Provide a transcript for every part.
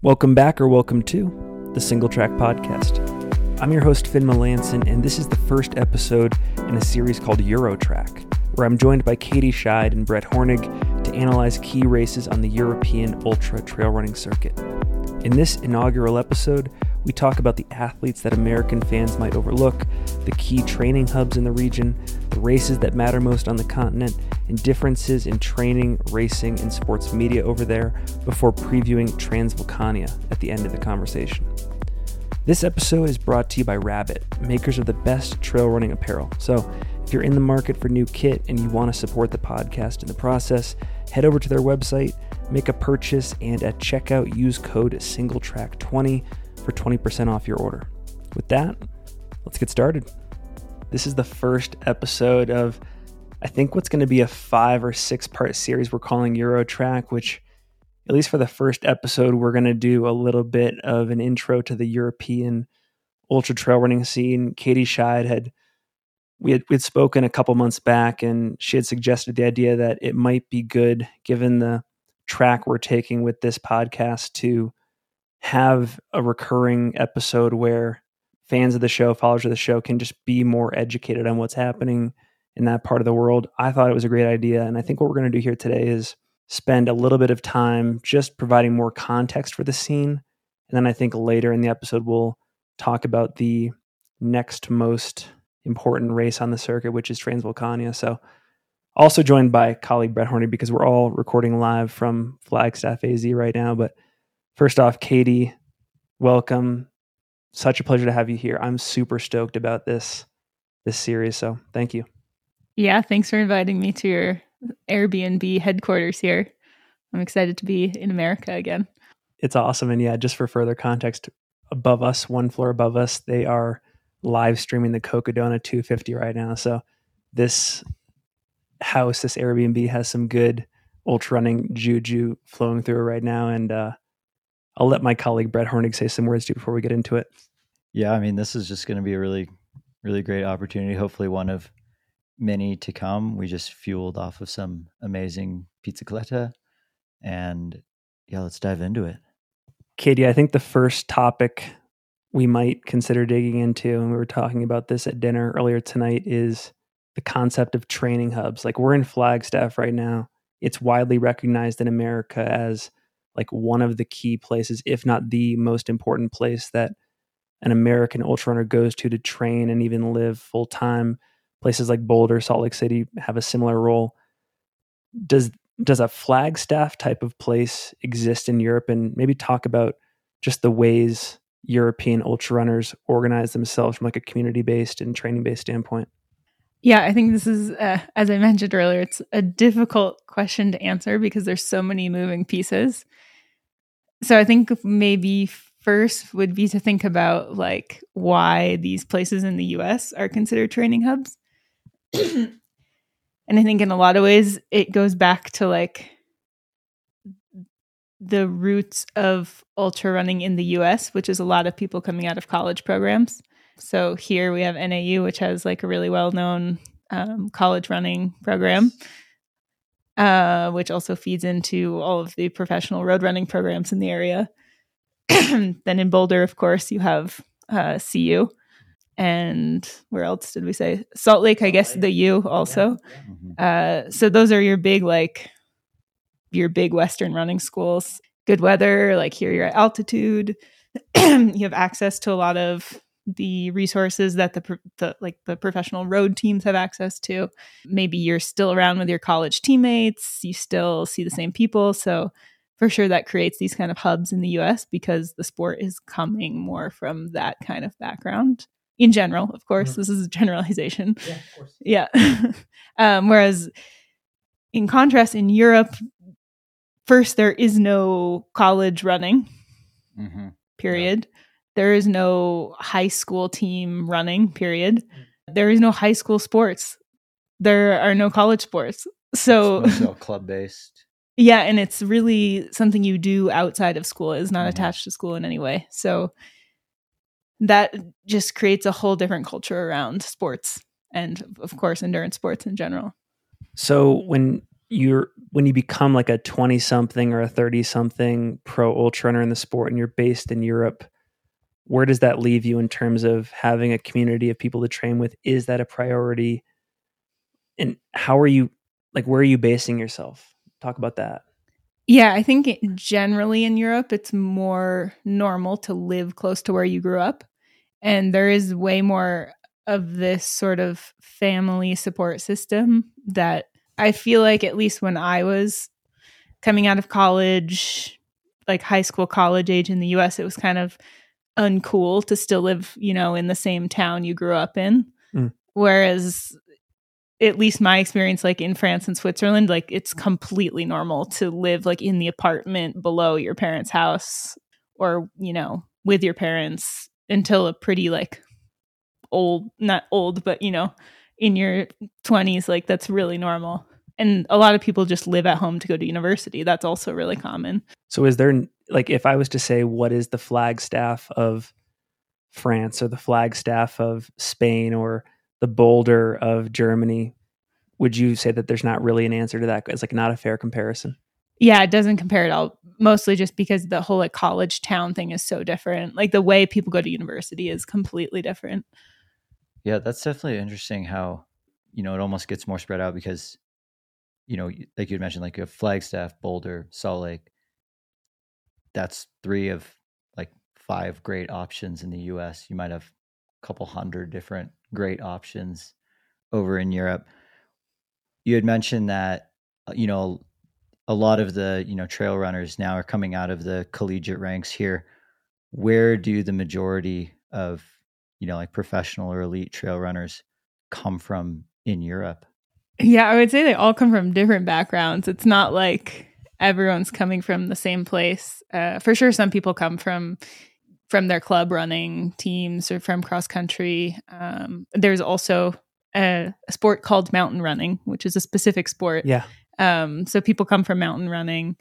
Welcome back or welcome to the Single Track Podcast. I'm your host, Finn Melanson, and this is the first episode in a series called Eurotrack, where I'm joined by Katie Schide and Brett Hornig to analyze key races on the European ultra trail running circuit. In this inaugural episode, we talk about the athletes that American fans might overlook, the key training hubs in the region, the races that matter most on the continent, and differences in training, racing, and sports media over there before previewing Transvulcania at the end of the conversation. This episode is brought to you by Rabbit, makers of the best trail running apparel. So, if you're in the market for new kit and you want to support the podcast in the process, head over to their website, make a purchase, and at checkout use code SingleTrack20 for 20% off your order. With that, let's get started. This is the first episode of, I think, what's going to be a five or six part series we're calling Eurotrack, which, at least for the first episode, we're going to do a little bit of an intro to the European ultra trail running scene. Katie Schide had we had we had spoken a couple months back, and she had suggested the idea that it might be good, given the track we're taking with this podcast, to have a recurring episode where fans of the show, followers of the show, can just be more educated on what's happening in that part of the world. I thought it was a great idea, and I think what we're going to do here today is spend a little bit of time just providing more context for the scene, and then I think later in the episode we'll talk about the next most important race on the circuit, which is Transvulcania. So, also joined by colleague Brett Hornig because we're all recording live from Flagstaff AZ right now. But first off, Katie, welcome. Such a pleasure to have you here. I'm super stoked about this this series. So, thank you. Yeah, thanks for inviting me to your Airbnb headquarters here. I'm excited to be in America again. It's awesome. And yeah, just for further context, above us, one floor above us, they are live streaming the Cocodona 250 right now. So this house, this Airbnb has some good ultra running juju flowing through it right now. And uh, I'll let my colleague Brett Hornig say some words too before we get into it. Yeah, I mean, this is just going to be a really, really great opportunity. Hopefully, one of many to come. We just fueled off of some amazing pizzicoletta. And yeah, let's dive into it. Katie, I think the first topic we might consider digging into, and we were talking about this at dinner earlier tonight, is the concept of training hubs. Like we're in Flagstaff right now. It's widely recognized in America as like one of the key places, if not the most important place that an American ultra runner goes to to train and even live full time. Places like Boulder, Salt Lake City have a similar role. Does does a Flagstaff type of place exist in Europe? And maybe talk about just the ways European ultra runners organize themselves from like a community based and training based standpoint? Yeah, I think this is, uh, as I mentioned earlier, it's a difficult question to answer because there's so many moving pieces. So I think maybe first would be to think about like why these places in the US are considered training hubs. and I think in a lot of ways it goes back to like the roots of ultra running in the US, which is a lot of people coming out of college programs. So here we have NAU, which has like a really well known um, college running program, uh, which also feeds into all of the professional road running programs in the area. then in Boulder, of course, you have uh, CU. And where else did we say? Salt Lake, I guess the U also. Yeah. Mm-hmm. Uh, so those are your big like your big Western running schools. Good weather, like here you're at altitude. you have access to a lot of the resources that the, the like the professional road teams have access to. Maybe you're still around with your college teammates. You still see the same people. So for sure that creates these kind of hubs in the US because the sport is coming more from that kind of background in general of course mm-hmm. this is a generalization yeah, yeah. um, whereas in contrast in europe first there is no college running mm-hmm. period yeah. There is no high school team running period. There is no high school sports. There are no college sports. So club based yeah and it's really something you do outside of school. It is not mm-hmm. attached to school in any way. So that just creates a whole different culture around sports and of course endurance sports in general. So when you're when you become like a 20 something or a 30 something pro ultra runner in the sport and you're based in Europe, where does that leave you in terms of having a community of people to train with? Is that a priority? And how are you like where are you basing yourself? Talk about that. Yeah, I think generally in Europe, it's more normal to live close to where you grew up. And there is way more of this sort of family support system that I feel like, at least when I was coming out of college, like high school, college age in the US, it was kind of uncool to still live, you know, in the same town you grew up in. Mm. Whereas at least my experience like in France and Switzerland, like it's completely normal to live like in the apartment below your parents' house or, you know, with your parents until a pretty like old, not old, but you know, in your 20s, like that's really normal. And a lot of people just live at home to go to university. That's also really common. So is there like if I was to say what is the Flagstaff of France or the Flagstaff of Spain or the boulder of Germany, would you say that there's not really an answer to that? It's like not a fair comparison. Yeah, it doesn't compare at all. Mostly just because the whole like college town thing is so different. Like the way people go to university is completely different. Yeah, that's definitely interesting how, you know, it almost gets more spread out because, you know, like you mentioned, like a Flagstaff, Boulder, Salt Lake, that's three of like five great options in the US. You might have a couple hundred different great options over in Europe. You had mentioned that uh, you know a lot of the you know trail runners now are coming out of the collegiate ranks here. Where do the majority of you know like professional or elite trail runners come from in Europe? Yeah, I would say they all come from different backgrounds. It's not like everyone's coming from the same place. Uh, for sure, some people come from from their club running teams or from cross country. Um, there's also a, a, sport called mountain running, which is a specific sport. Yeah. Um, so people come from mountain running.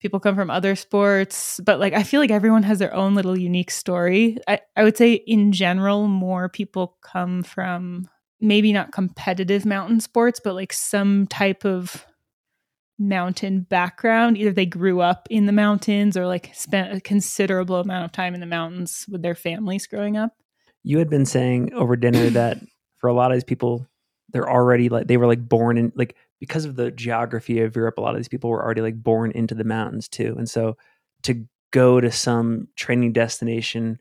People come from other sports, but like I feel like everyone has their own little unique story. I, I would say in general, more people come from maybe not competitive mountain sports, but like some type of mountain background. Either they grew up in the mountains or like spent a considerable amount of time in the mountains with their families growing up. You had been saying over dinner that for a lot of these people, they're already like they were like born in like because of the geography of Europe, a lot of these people were already like born into the mountains too. And so to go to some training destination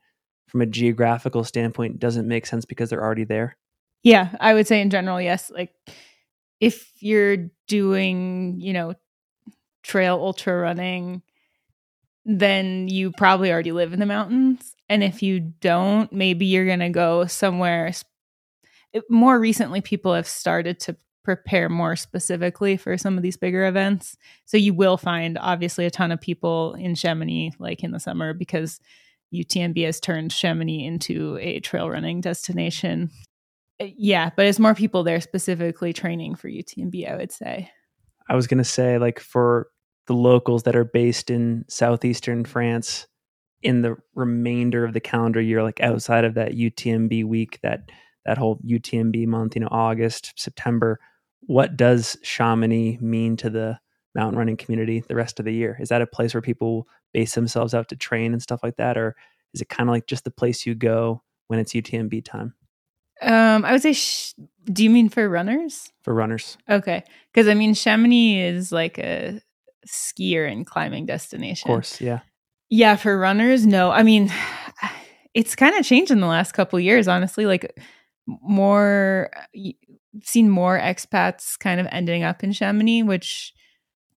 from a geographical standpoint doesn't make sense because they're already there. Yeah, I would say in general, yes. Like if you're doing, you know, trail ultra running, then you probably already live in the mountains. And if you don't, maybe you're going to go somewhere. More recently, people have started to prepare more specifically for some of these bigger events. So you will find obviously a ton of people in Chamonix, like in the summer, because UTMB has turned Chamonix into a trail running destination. Uh, yeah, but it's more people there specifically training for UTMB, I would say. I was going to say, like, for the locals that are based in southeastern France in the remainder of the calendar year, like outside of that UTMB week, that that whole UTMB month, you know, August, September, what does Chamonix mean to the mountain running community the rest of the year? Is that a place where people base themselves out to train and stuff like that? Or is it kind of like just the place you go when it's UTMB time? Um, I would say, sh- do you mean for runners? For runners. Okay. Because I mean, Chamonix is like a skier and climbing destination. Of course. Yeah. Yeah. For runners, no. I mean, it's kind of changed in the last couple years, honestly. Like, more, seen more expats kind of ending up in Chamonix, which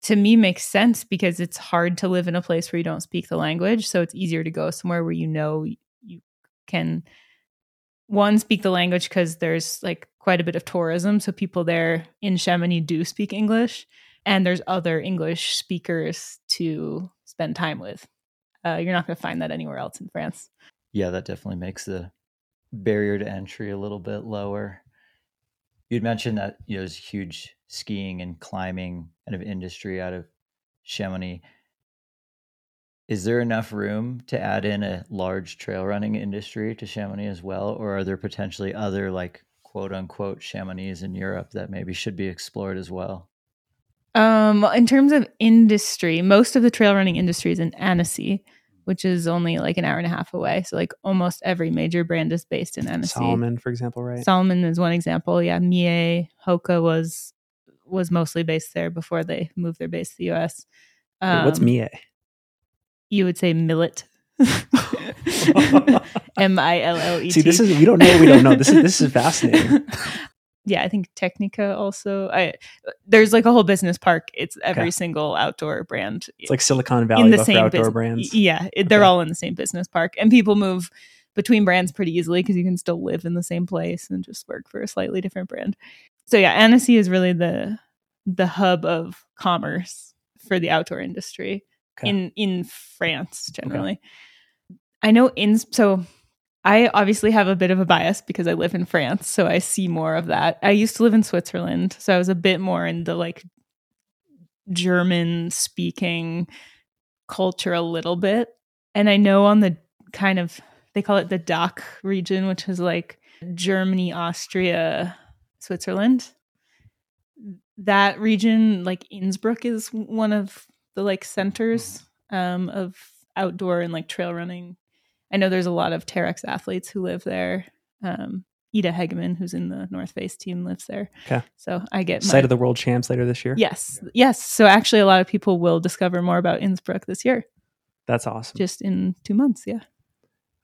to me makes sense because it's hard to live in a place where you don't speak the language. So it's easier to go somewhere where you know you can one speak the language because there's like quite a bit of tourism so people there in chamonix do speak english and there's other english speakers to spend time with. Uh, you're not going to find that anywhere else in france. Yeah that definitely makes the barrier to entry a little bit lower. You'd mentioned that you know there's huge skiing and climbing kind of industry out of chamonix is there enough room to add in a large trail running industry to Chamonix as well? Or are there potentially other like quote unquote Chamonix in Europe that maybe should be explored as well? Um, in terms of industry, most of the trail running industry is in Annecy, which is only like an hour and a half away. So like almost every major brand is based in Annecy. Salomon, for example, right? Salomon is one example. Yeah, Mie, Hoka was was mostly based there before they moved their base to the US. Wait, What's Um, Mie? You would say millet. M I L L E T. See, this is we don't know. We don't know. This is this is fascinating. yeah, I think Tecnica also. I there's like a whole business park. It's every Okay. single outdoor brand It's like Silicon Valley in the same outdoor bus- brands. Yeah, it, they're Okay. all in the same business park, and people move between brands pretty easily because you can still live in the same place and just work for a slightly different brand. So yeah, Annecy is really the the hub of commerce for the outdoor industry Okay. in in France generally. I know in so I obviously have a bit of a bias because I live in France, so I see more of that. I used to live in Switzerland, so I was a bit more in the like German speaking culture a little bit. And I know on the kind of they call it the DACH region, which is like Germany, Austria, Switzerland. That region, like Innsbruck, is one of the like centers um, of outdoor and like trail running. I know there's a lot of Terrex athletes who live there. Um, Ida Hegeman, who's in the North Face team, lives there. Okay. So I get my, Site of the World Champs later this year. Yes. Yes. So actually, a lot of people will discover more about Innsbruck this year, That's awesome. just in two months. Yeah.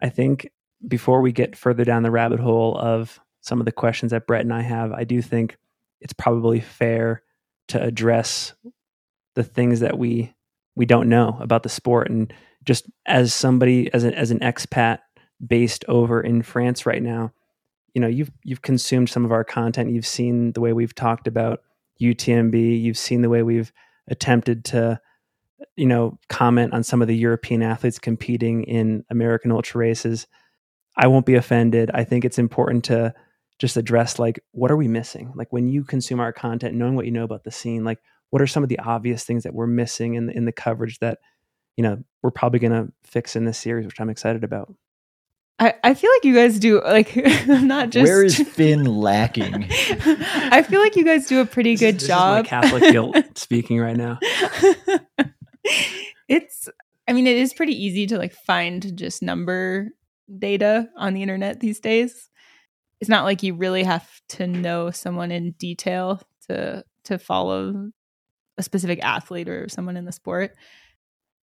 I think before we get further down the rabbit hole of some of the questions that Brett and I have, I do think it's probably fair to address the things that we we don't know about the sport and just as somebody as an as an expat based over in France right now, you know, you've you've consumed some of our content, you've seen the way we've talked about UTMB, you've seen the way we've attempted to you know, comment on some of the European athletes competing in American ultra races. I won't be offended. I think it's important to just address like what are we missing? Like when you consume our content, knowing what you know about the scene, like what are some of the obvious things that we're missing in in the coverage that you know we're probably going to fix in this series, which I'm excited about. I, I feel like you guys do like not just Where is Finn lacking? I feel like you guys do a pretty This is- good this is my job. Catholic guilt speaking right now. it's I mean, it is pretty easy to like find just number data on the internet these days. It's not like you really have to know someone in detail to to follow a specific athlete or someone in the sport.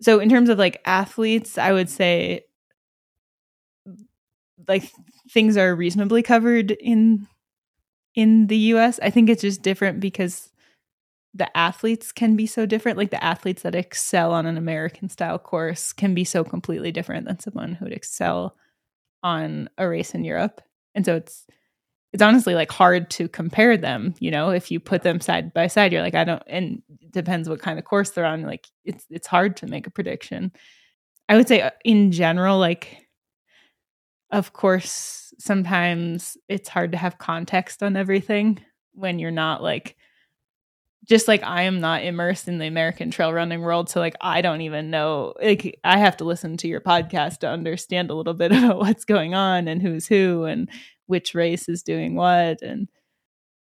So in terms of like athletes, I would say like things are reasonably covered in in the US. I think it's just different because the athletes can be so different. Like the athletes that excel on an American style course can be so completely different than someone who would excel on a race in Europe. And so it's it's honestly like hard to compare them, you know, if you put them side by side, you're like, I don't and depends what kind of course they're on. Like it's it's hard to make a prediction. I would say uh, in general, like of course, sometimes it's hard to have context on everything when you're not like just like I am not immersed in the American trail running world. So like I don't even know like I have to listen to your podcast to understand a little bit about what's going on and who's who and which race is doing what. And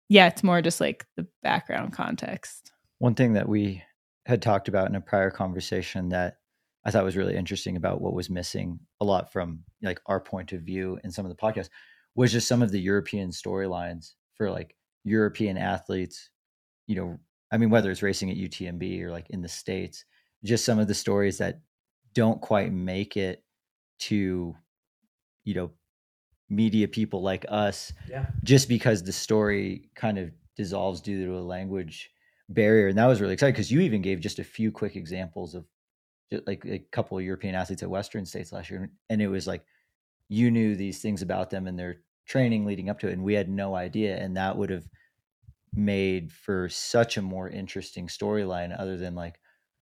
yeah, it's more just like the background context. One thing that we had talked about in a prior conversation that I thought was really interesting about what was missing a lot from like our point of view in some of the podcasts was just some of the European storylines for like European athletes, you know, I mean, whether it's racing at UTMB or like in the States, just some of the stories that don't quite make it to, you know, media people like us Yeah. just because the story kind of dissolves due to a language barrier. And that was really exciting because you even gave just a few quick examples of like a couple of European athletes at Western States last year. And it was like you knew these things about them and their training leading up to it. And we had no idea. And that would have made for such a more interesting storyline other than like,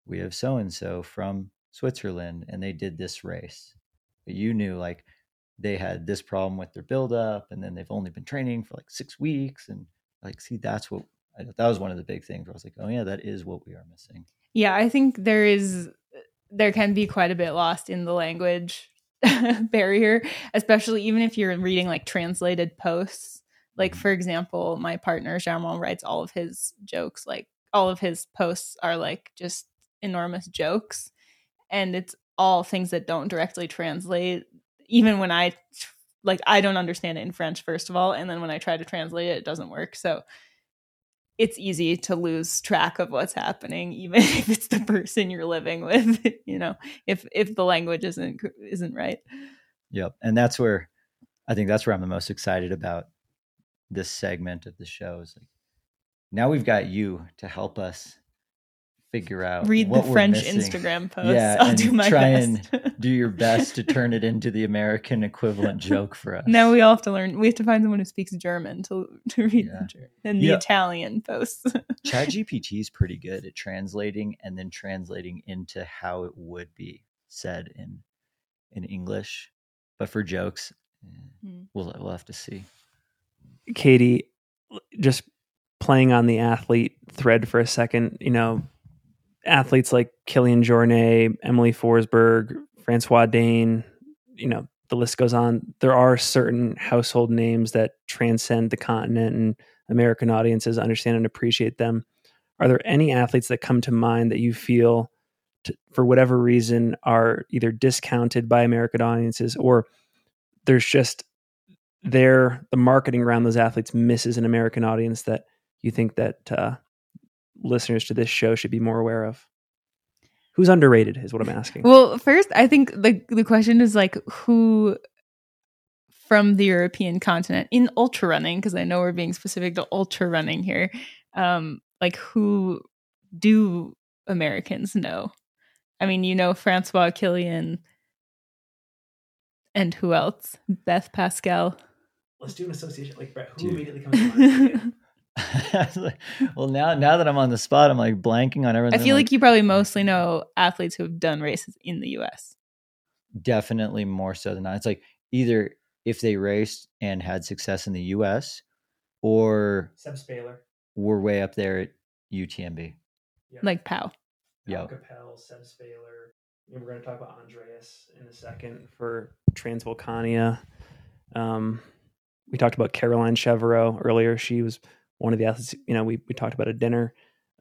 we have so and so from Switzerland and they did this race. But you knew like they had this problem with their buildup and then they've only been training for like six weeks. And like, see, that's what I, that was one of the big things where I was like, oh, yeah, that is what we are missing. Yeah, I think there is there can be quite a bit lost in the language barrier, especially even if you're reading like translated posts. Like mm-hmm. for example, my partner Germain writes all of his jokes like all of his posts are like just enormous jokes and it's all things that don't directly translate even when I like I don't understand it in French first of all and then when I try to translate it it doesn't work. So it's easy to lose track of what's happening even if it's the person you're living with, you know, if if the language isn't isn't right. Yep. And that's where I think that's where I'm the most excited about this segment of the show is like now we've got you to help us figure out read the French missing. Instagram posts. Yeah, I'll and do my try best. and do your best to turn it into the American equivalent joke for us. now we all have to learn. We have to find someone who speaks German to to read Yeah. the Ger- and the Yeah. Italian posts. ChatGPT is pretty good at translating and then translating into how it would be said in in English. But for jokes, Hmm. we'll we'll have to see. Katie, just playing on the athlete thread for a second, you know, athletes like Kilian Jornet, Emelie Forsberg, Francois D'Haene, you know, the list goes on. There are certain household names that transcend the continent and American audiences understand and appreciate them. Are there any athletes that come to mind that you feel, for whatever reason, are either discounted by American audiences or there's just there the marketing around those athletes misses an American audience that you think that uh, listeners to this show should be more aware of? Who's underrated is what I'm asking. Well, first, I think the the question is like who from the European continent in ultra running, because I know we're being specific to ultra running here. Um, like who do Americans know? I mean, you know Francois Kilian and who else? Beth Pascall. Let's do an association like Brett. Dude. immediately comes to mind? well, now now that I'm on the spot, I'm like blanking on I everything. feel I'm like you probably mostly know athletes who have done races in the US. definitely more so than not. It's like either if they raced and had success in the U.S. or Seb Spehler, were way up there at UTMB. Like Pau. Yeah. Capell, Seb Spehler. We're going to talk about Andreas in a second for Transvulcania. Um, we talked about Caroline Chaverot earlier. She was one of the athletes. You know, we we talked about at dinner.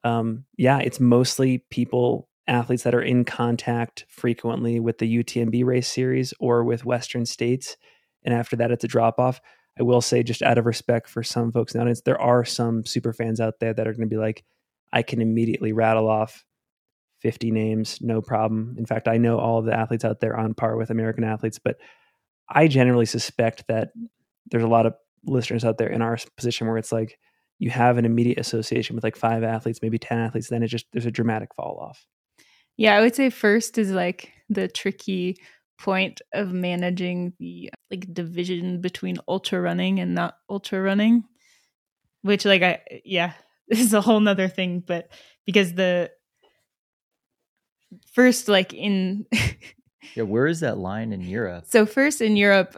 Um, yeah, it's mostly people, athletes that are in contact frequently with the UTMB race series or with Western states, and after that, it's a drop off. I will say, just out of respect for some folks in the audience, there are some super fans out there that are going to be like, I can immediately rattle off 50 names, no problem. In fact, I know all of the athletes out there on par with American athletes, but I generally suspect that there's a lot of listeners out there in our position where it's like you have an immediate association with like five athletes, maybe 10 athletes, then it just there's a dramatic fall off. Yeah, I would say first is like the tricky point of managing the like division between ultra running and not ultra running, which like I yeah, this is a whole nother thing, but because the first like in Yeah, where is that line in Europe? so first in Europe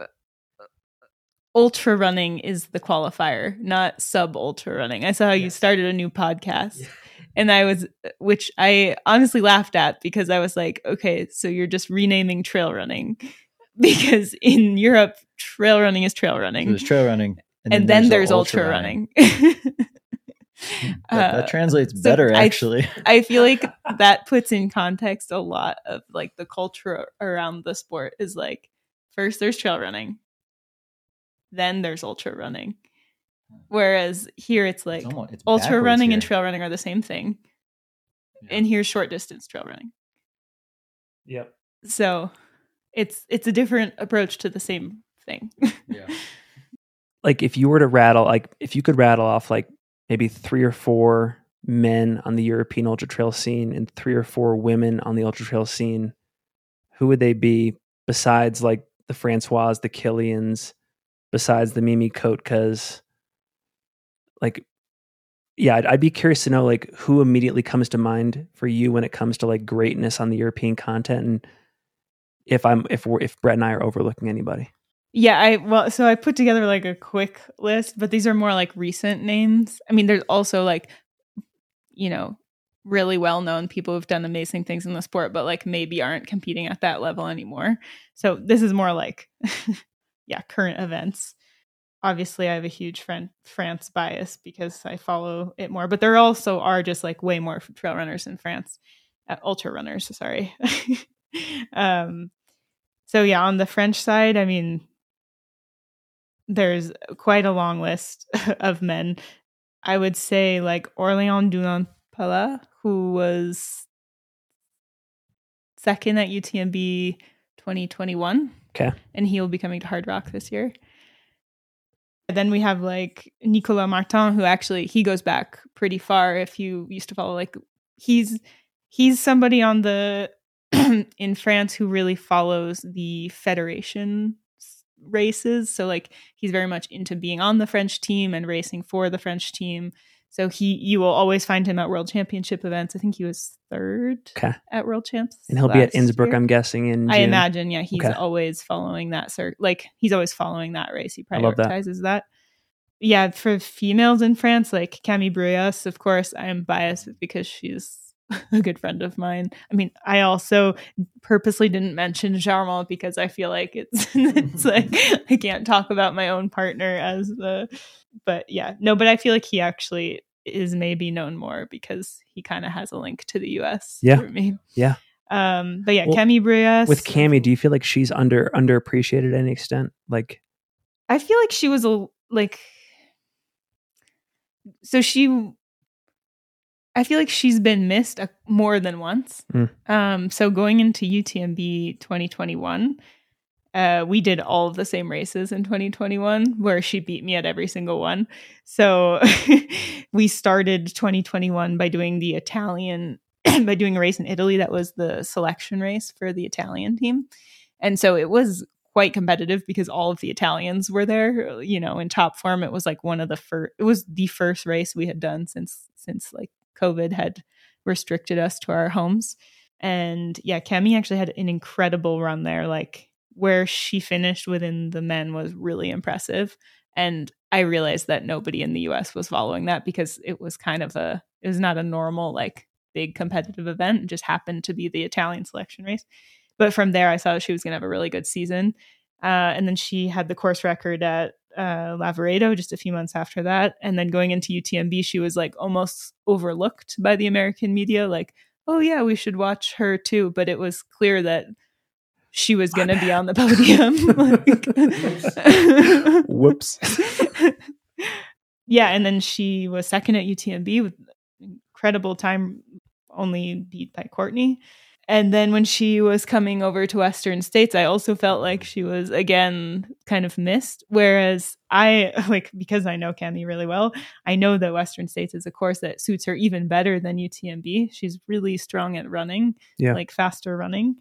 ultra running is the qualifier, not sub ultra running. I saw how you started a new podcast and I was, which I honestly laughed at because I was like, okay, so you're just renaming trail running because in Europe, trail running is trail So running, there's trail running, and, then, the there's ultra running. That, that Uh, translates so better, I- actually. I feel like that puts in context a lot of like the culture around the sport is like first there's trail running, then there's ultra running. Whereas here it's like It's almost- it's ultra backwards running and trail running are the same thing. Yeah. And here's short distance trail running. Yep. So it's it's a different approach to the same thing. Yeah. Like if you were to rattle, like if you could rattle off like maybe three or four men on the European ultra trail scene and three or four women on the ultra trail scene, who would they be besides like the Francois, the Kilians, besides the Mimi coat because Like, yeah, I'd, I'd be curious to know like who immediately comes to mind for you when it comes to like greatness on the European content, and if I'm if we're if Brett and I are overlooking anybody. yeah, I well so I put together like a quick list, but these are more like recent names. I mean, there's also like you know, really well known people who've done amazing things in the sport, but like maybe aren't competing at that level anymore. So this is more like yeah, current events. obviously I have a huge Fran- France bias because I follow it more, but there also are just like way more trail runners in France, uh, ultra runners. Sorry. um, so yeah, on the French side, I mean, there's quite a long list of men. I would say like Aurélien Dunand who was second at UTMB 2021. Okay. And he will be coming to Hardrock this year. then we have like Nicolas Martin, who actually he goes back pretty far. If you used to follow, like he's he's somebody on the in France who really follows the federation races. So like he's very much into being on the French team and racing for the French team. So he you will always find him at world championship events. I think he was third Okay. at world champs. And he'll be at Innsbruck, year. I'm guessing, in June. I imagine, yeah, he's Okay. always following that cir- like he's always following that race. He love that. prioritizes that. Yeah, for females in France, like Camille Bruyas, of course, I am biased because she's a good friend of mine. I mean, I also purposely didn't mention Germain because I feel like it's it's like I can't talk about my own partner as the but yeah, no, but I feel like he actually is maybe known more because he kind of has a link to the US Yeah. for me. Yeah. Um, but yeah, Well, Camille Bruyas With Cami, do you feel like she's under underappreciated to any extent? Like, I feel like she was a like so she I feel like she's been missed a, more than once. Mm. Um so going into UTMB 2021 uh we did all of the same races in 2021 where she beat me at every single one. So we started 2021 by doing the Italian by doing a race in Italy that was the selection race for the Italian team. And so it was quite competitive because all of the Italians were there, you know, in top form. It was like one of the first it was the first race we had done since since like COVID had restricted us to our homes. And yeah, Cami actually had an incredible run there. Like where she finished within the men was really impressive. And I realized that nobody in the US was following that because it was kind of a it was not a normal like big competitive event. It just happened to be the Italian selection race. But from there, I saw she was going to have a really good season. Uh, and then she had the course record at uh, Lavaredo just a few months after that. And then going into UTMB, she was like almost overlooked by the American media. Like, oh, yeah, we should watch her too. But it was clear that she was going to be on the podium. whoops. yeah. And then she was second at UTMB with incredible time, only beat by Courtney. And then when she was coming over to Western States, I also felt like mm-hmm. she was again kind of missed. Whereas I like because I know Cami really well, I know that Western States is a course that suits her even better than UTMB. She's really strong at running, Yeah. like faster running.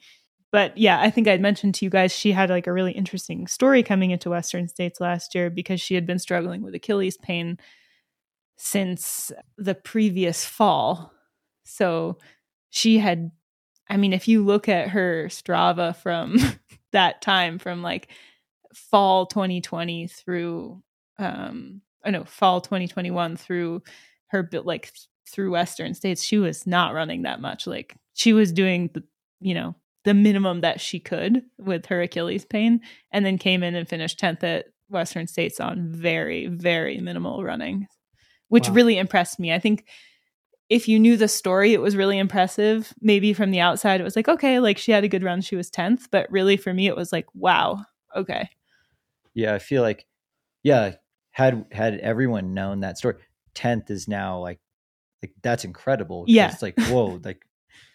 But yeah, I think I'd mentioned to you guys she had like a really interesting story coming into Western States last year because she had been struggling with Achilles pain since the previous fall. So she had I mean, if you look at her Strava from that time, from like fall 2020 through, um, I know fall 2021 through her bit like through Western states, she was not running that much. Like she was doing the, you know, the minimum that she could with her Achilles pain, and then came in and finished 10th at Western states on very, very minimal running, which Wow. really impressed me. I think if you knew the story, it was really impressive. Maybe from the outside, it was like, okay, like she had a good run, she was 10th. But really, for me, it was like, wow, okay. Yeah, I feel like yeah, had had everyone known that story, tenth is now like like that's incredible. Yeah. it's like whoa, like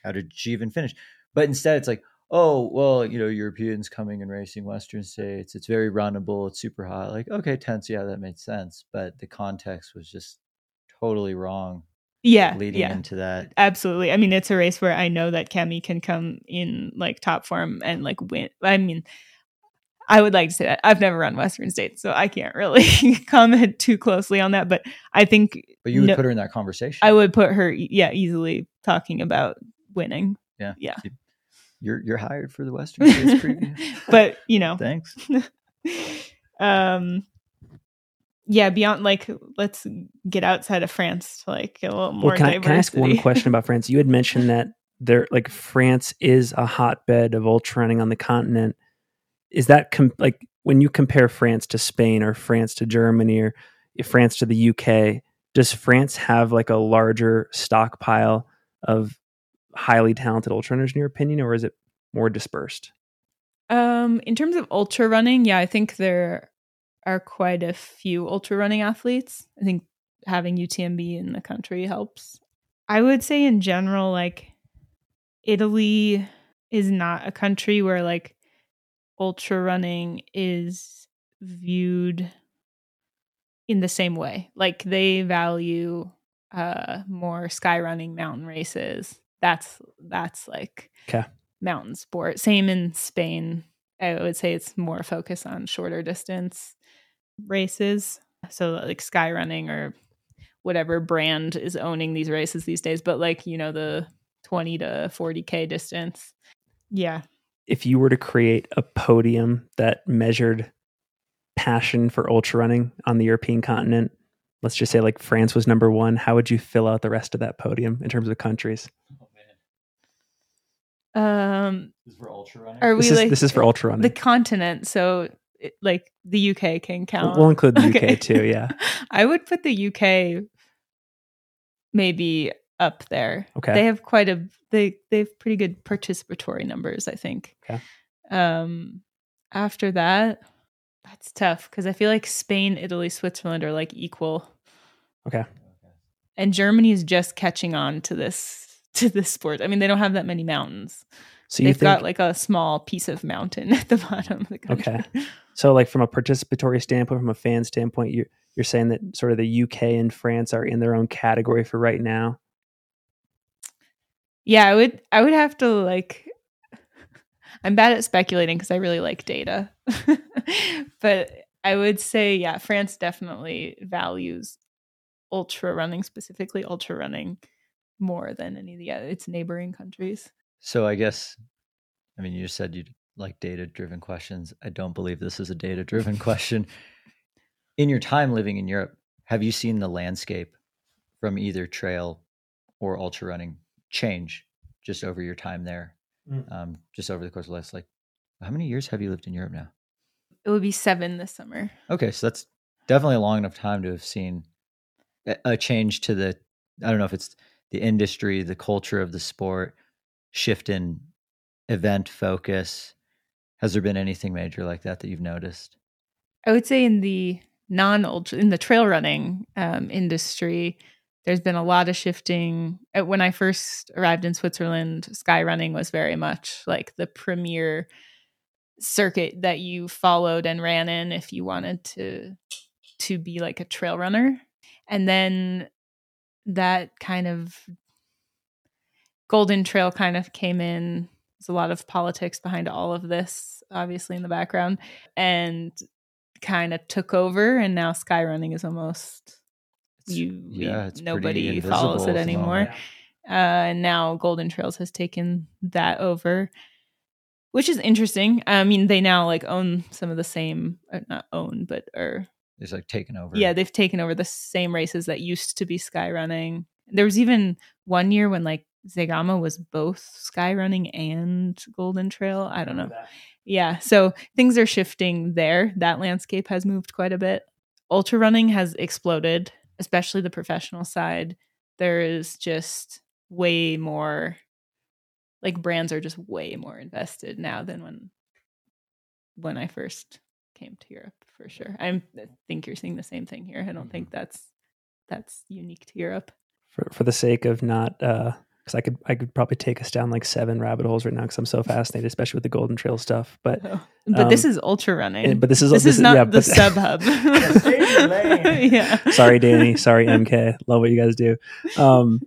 how did she even finish? But instead, it's like oh well, you know, Europeans coming and racing Western states. It's very runnable. It's super hot. Like okay, tenth, yeah, that made sense. But the context was just totally wrong Yeah. leading yeah. into that. Absolutely. I mean, it's a race where I know that Cami can come in like top form and like win. I mean, I would like to say that I've never run Western States, so I can't really comment too closely on that. But I think But you would no- put her in that conversation. I would put her, yeah, easily talking about winning. yeah, yeah. You're you're hired for the Western states preview. but you know, Thanks. um, yeah, beyond like, let's get outside of France to like a little more Well, can I, can I ask one question about France? You had mentioned that there, like France is a hotbed of ultra running on the continent. Is that com- like when you compare France to Spain or France to Germany or France to the UK, does France have like a larger stockpile of highly talented ultra runners in your opinion, or is it more dispersed? Um, in terms of ultra running, yeah, I think there are quite a few ultra running athletes. I think having UTMB in the country helps. I would say in general, like Italy is not a country where like ultra running is viewed in the same way. Like they value uh more sky running mountain races. That's that's like okay. mountain sport. Same in Spain. I would say it's more focused on shorter distance races. So like sky running or whatever brand is owning these races these days, but like, you know, the 20 to 40k distance. Yeah. If you were to create a podium that measured passion for ultra running on the European continent, let's just say like France was number 1, how would you fill out the rest of that podium in terms of countries? Um, this is for ultra running. Are we This is, like this is for ultra running. the continent? So, it, like the UK can count. we'll include the Okay. UK too, yeah. I would put the UK maybe up there. Okay. They have quite a they they have pretty good participatory numbers, I think. Okay. Um after that, that's tough because I feel like Spain, Italy, Switzerland are like equal. Okay. And Germany is just catching on to this to this sport. I mean, they don't have that many mountains. So They've think got like a small piece of mountain at the bottom of the country. Okay. So, like from a participatory standpoint, from a fan standpoint, you you're saying that sort of the UK and France are in their own category for right now. Yeah, I would I would have to like I'm bad at speculating because I really like data. but I would say yeah, France definitely values ultra running, specifically ultra running more than any of the other its neighboring countries. So I guess, I mean, you just said you'd like data driven questions. I don't believe this is a data driven question. In your time living in Europe, have you seen the landscape from either trail or ultra running change just over your time there? Mm. Um, just over the course of the last, like, how many years have you lived in Europe now? It would be 7 this summer. Okay, so that's definitely a long enough time to have seen a, a change to the. I don't know if it's the industry, the culture of the sport, shift in event focus. Has there been anything major like that that you've noticed? I would say in the non ultra in the trail running um, industry, there's been a lot of shifting. Uh, When I first arrived in Switzerland, sky running was very much like the premier circuit that you followed and ran in if you wanted to to be like a trail runner. And then that kind of golden trail kind of came in. There's a lot of politics behind all of this, obviously in the background, and kind of took over. And now sky running is almost It's- you, yeah, it's pretty nobody follows invisible it anymore. moment. Uh, and now Golden Trails has taken that over, which is interesting. I mean, they now like own some of the same, uh, not own, but are It's like taken over. yeah, they've taken over the same races that used to be sky running. There was even one year when like Zegama was both sky running and Golden Trail. I don't know. Yeah, so things are shifting there. That landscape has moved quite a bit. Ultra running has exploded, especially the professional side. There is just way more like brands are just way more invested now than when when I first came to Europe for sure. I'm, I think you're seeing the same thing here. I don't think mm-hmm. that's that's unique to Europe. For for the sake of not, uh, because I could I could probably take us down like seven rabbit holes right now because I'm so fascinated, especially with the Golden Trail stuff. But But this Um, is ultra running. and- but this is this, this is not yeah, the but- sub hub. Stay in your lane. yeah. sorry danny sorry mk love what you guys do um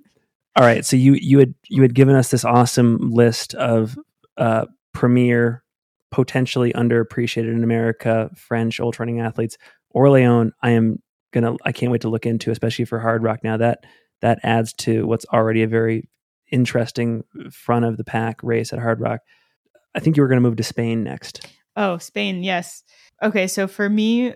all right so you you had you had given us this awesome list of uh premier potentially underappreciated in america french ultra running athletes aurélien i am gonna i can't wait to look into especially for hardrock now that that adds to what's already a very interesting front of the pack race at hard rock i think you were going to move to spain next Oh, Spain, yes. Okay, so for me,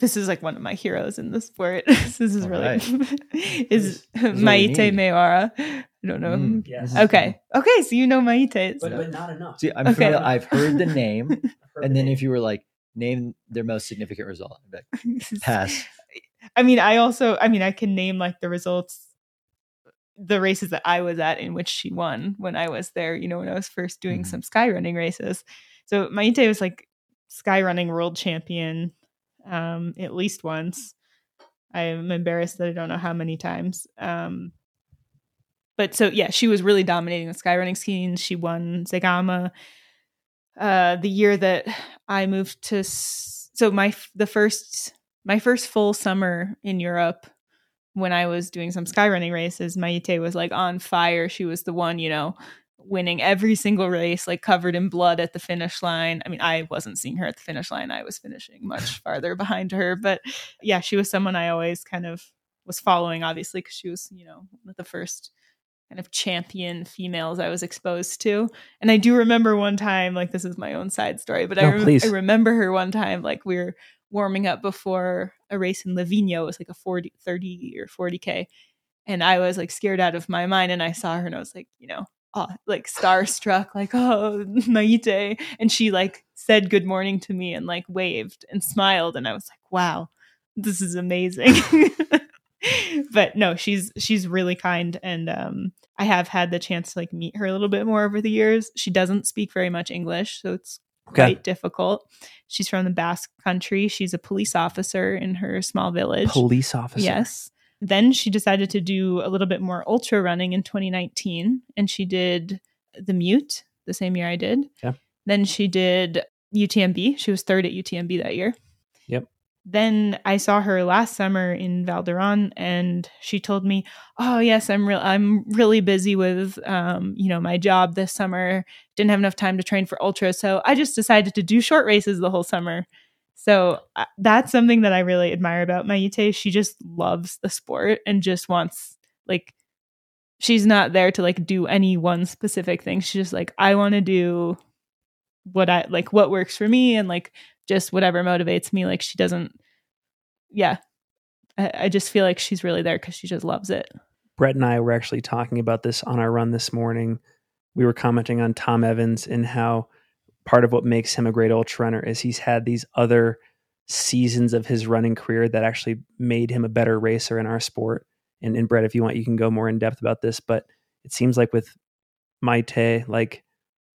this is like one of my heroes in the sport. this is All really right. is is what Maite need. Maiora. I don't know. Mm, Yes. Okay. Okay. So you know Maites. But, but not enough. See, I'm Okay. familiar, I've heard the name, Heard and the then name. if you were like, name their most significant result, I'd be like, pass. I mean, I also, I mean, I can name like the results, the races that I was at in which she won when I was there, you know, when I was first doing Mhm. some sky running races. So Maite was like sky running world champion um, at least once. I'm embarrassed that I don't know how many times. Um, but so, yeah, she was really dominating the sky running scene. She won Zegama. Uh, the year that I moved to, s- so my f- the first my first full summer in Europe when I was doing some skyrunning races, Maite was like on fire. She was the one, you know, winning every single race, like covered in blood at the finish line. I mean, I wasn't seeing her at the finish line. I was finishing much farther behind her. But yeah, she was someone I always kind of was following, obviously, because she was, you know, one of the first kind of champion females I was exposed to. And I do remember one time, like this is my own side story, but I, No, rem- please. I remember her one time, like we were warming up before a race in Livigno. It was like a 40, 30 or 40K. And I was like scared out of my mind. And I saw her and I was like, you know, oh, like starstruck, like, oh, Maite. And she like said good morning to me and like waved and smiled. And I was like, wow, this is amazing. but no, she's she's really kind and um I have had the chance to like meet her a little bit more over the years. She doesn't speak very much English, so it's Okay. quite difficult. She's from the Basque country. She's a police officer in her small village. Police officer. Yes. Then she decided to do a little bit more ultra running in 2019, and she did the MIUT the same year I did. Yeah. Then she did UTMB. She was third at UTMB that year. Yep. Then I saw her last summer in Val d'Aran, and she told me, "Oh yes, I'm real. I'm really busy with, um, you know, my job this summer. Didn't have enough time to train for ultra, so I just decided to do short races the whole summer." So uh, that's something that I really admire about Maite. She just loves the sport and just wants like she's not there to like do any one specific thing. She's just like I want to do what I like what works for me and like just whatever motivates me. Like she doesn't yeah. I, I just feel like she's really there because she just loves it. Brett and I were actually talking about this on our run this morning. We were commenting on Tom Evans and how part of what makes him a great ultra runner is he's had these other seasons of his running career that actually made him a better racer in our sport. And, and Brett, if you want, you can go more in depth about this, but it seems like with Maite, like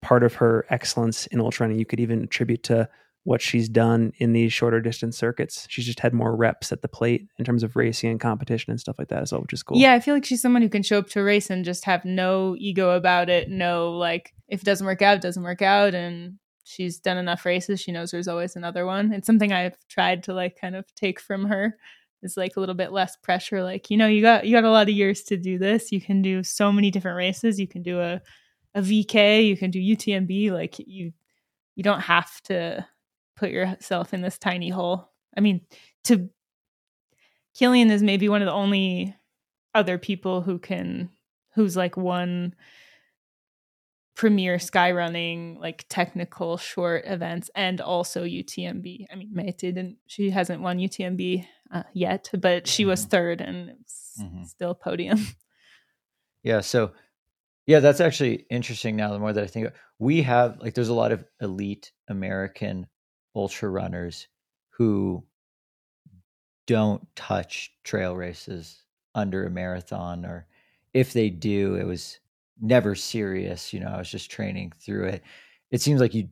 part of her excellence in ultra running, you could even attribute to what she's done in these shorter distance circuits. She's just had more reps at the plate in terms of racing and competition and stuff like that as well, which is cool. Yeah, I feel like she's someone who can show up to a race and just have no ego about it. No, like if it doesn't work out, it doesn't work out. And she's done enough races. She knows there's always another one. It's something I've tried to like kind of take from her. Is like a little bit less pressure. Like, you know, you got you got a lot of years to do this. You can do so many different races. You can do a a VK, you can do UTMB. Like you you don't have to put yourself in this tiny hole. I mean, to Kilian is maybe one of the only other people who can who's like one premier sky running like technical short events and also UTMB. I mean, Maite didn't she hasn't won UTMB uh, yet, but she was third and Mhm. still podium. Yeah. So, yeah, that's actually interesting now. The more that I think, we have like, there's a lot of elite American ultra runners who don't touch trail races under a marathon, or if they do, it was never serious. You know, I was just training through it. It seems like you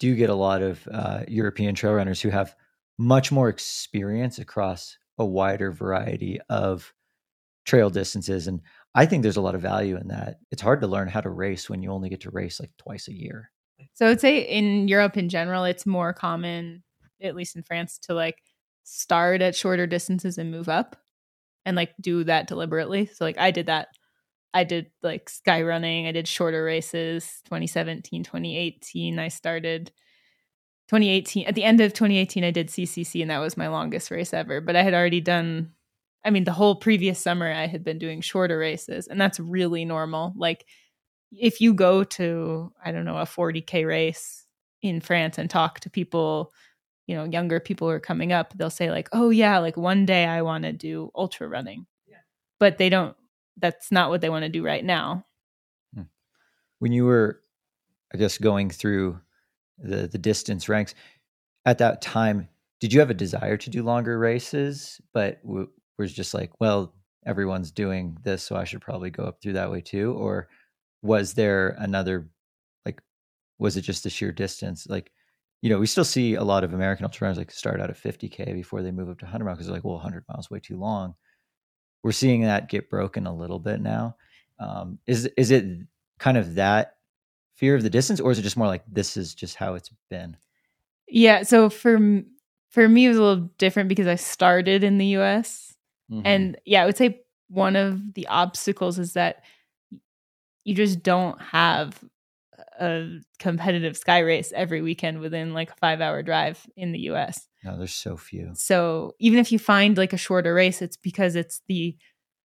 do get a lot of uh, European trail runners who have much more experience across a wider variety of trail distances and I think there's a lot of value in that. It's hard to learn how to race when you only get to race like twice a year. So I'd say in Europe in general, it's more common, at least in France, to like start at shorter distances and move up and like do that deliberately. So like I did that. I did like sky running. I did shorter races 2017, 2018. I started 2018. At the end of 2018, I did CCC and that was my longest race ever. But I had already done, I mean, the whole previous summer, I had been doing shorter races and that's really normal. Like if you go to i don't know a 40k race in france and talk to people you know younger people who are coming up they'll say like oh yeah like one day i want to do ultra running Yeah. but they don't that's not what they want to do right now. Hmm. When you were, I guess, going through the the distance ranks at that time, did you have a desire to do longer races? But w- was just like, well, everyone's doing this, so I should probably go up through that way too, or was there another like was it just the sheer distance? Like you know we still see a lot of american ultra runners like start out at 50k before they move up to 100 miles because they're like well 100 miles way too long. We're seeing that get broken a little bit now. Um, is is it kind of that fear of the distance or is it just more like this is just how it's been Yeah, so for for me it was a little different because I started in the US Mhm. and yeah, I would say one of the obstacles is that you just don't have a competitive sky race every weekend within like a 5-hour drive in the US. no there's so few So even if you find like a shorter race, it's because it's the,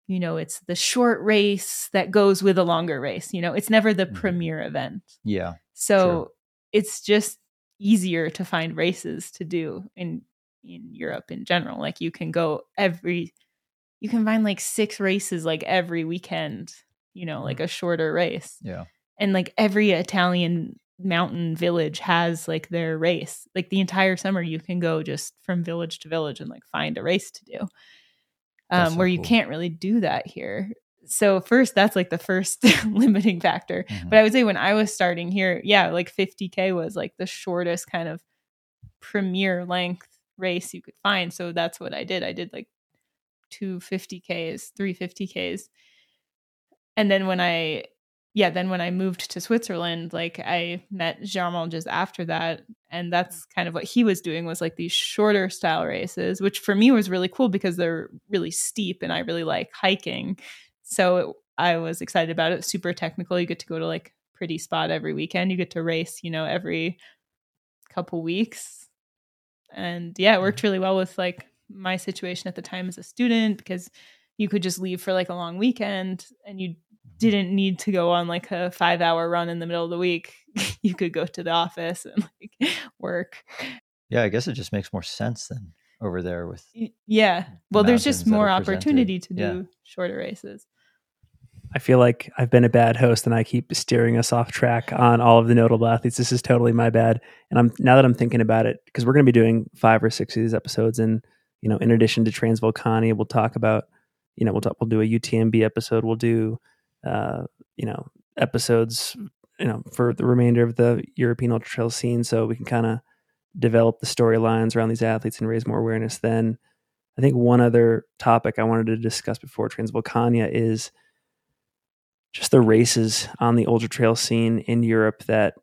you know, it's the short race that goes with a longer race. You know, it's never the Mhm. premier event. yeah So Sure. it's just easier to find races to do in in Europe in general. Like you can go every, you can find like six races like every weekend. You know, like a shorter race yeah and like every Italian mountain village has like their race. Like the entire summer, you can go just from village to village and like find a race to do. Um, so where you cool. can't really do that here. So first, that's like the first limiting factor. Mhm. But I would say when I was starting here, yeah, like 50k was like the shortest kind of premier length race you could find. So that's what I did. I did like two 50ks, three 50ks. And then when I yeah, then when I moved to Switzerland, like I met Germain just after that. And that's kind of what he was doing was like these shorter style races, which for me was really cool because they're really steep and I really like hiking. So it, I was excited about it. Super technical. You get to go to like pretty spot every weekend. You get to race, you know, every couple weeks. And yeah, it mm. worked really well with like my situation at the time as a student because you could just leave for like a long weekend and you mm-hmm. didn't need to go on like a five hour run in the middle of the week. you could go to the office and like work. yeah i guess it just makes more sense than over there with Yeah. Well, there's just more opportunity to do Yeah. shorter races. I feel like I've been a bad host and I keep steering us off track on all of the notable athletes. This is totally my bad. And I'm now that I'm thinking about it, because we're going to be doing five or six of these episodes, and you know, in addition to Transvulcania, we'll talk about, you know, we'll talk, we'll do a UTMB episode. We'll do, uh, you know, episodes, you know, for the remainder of the European ultra trail scene, so we can kind of develop the storylines around these athletes and raise more awareness. Then, I think one other topic I wanted to discuss before Transvulcania is just the races on the ultra trail scene in Europe that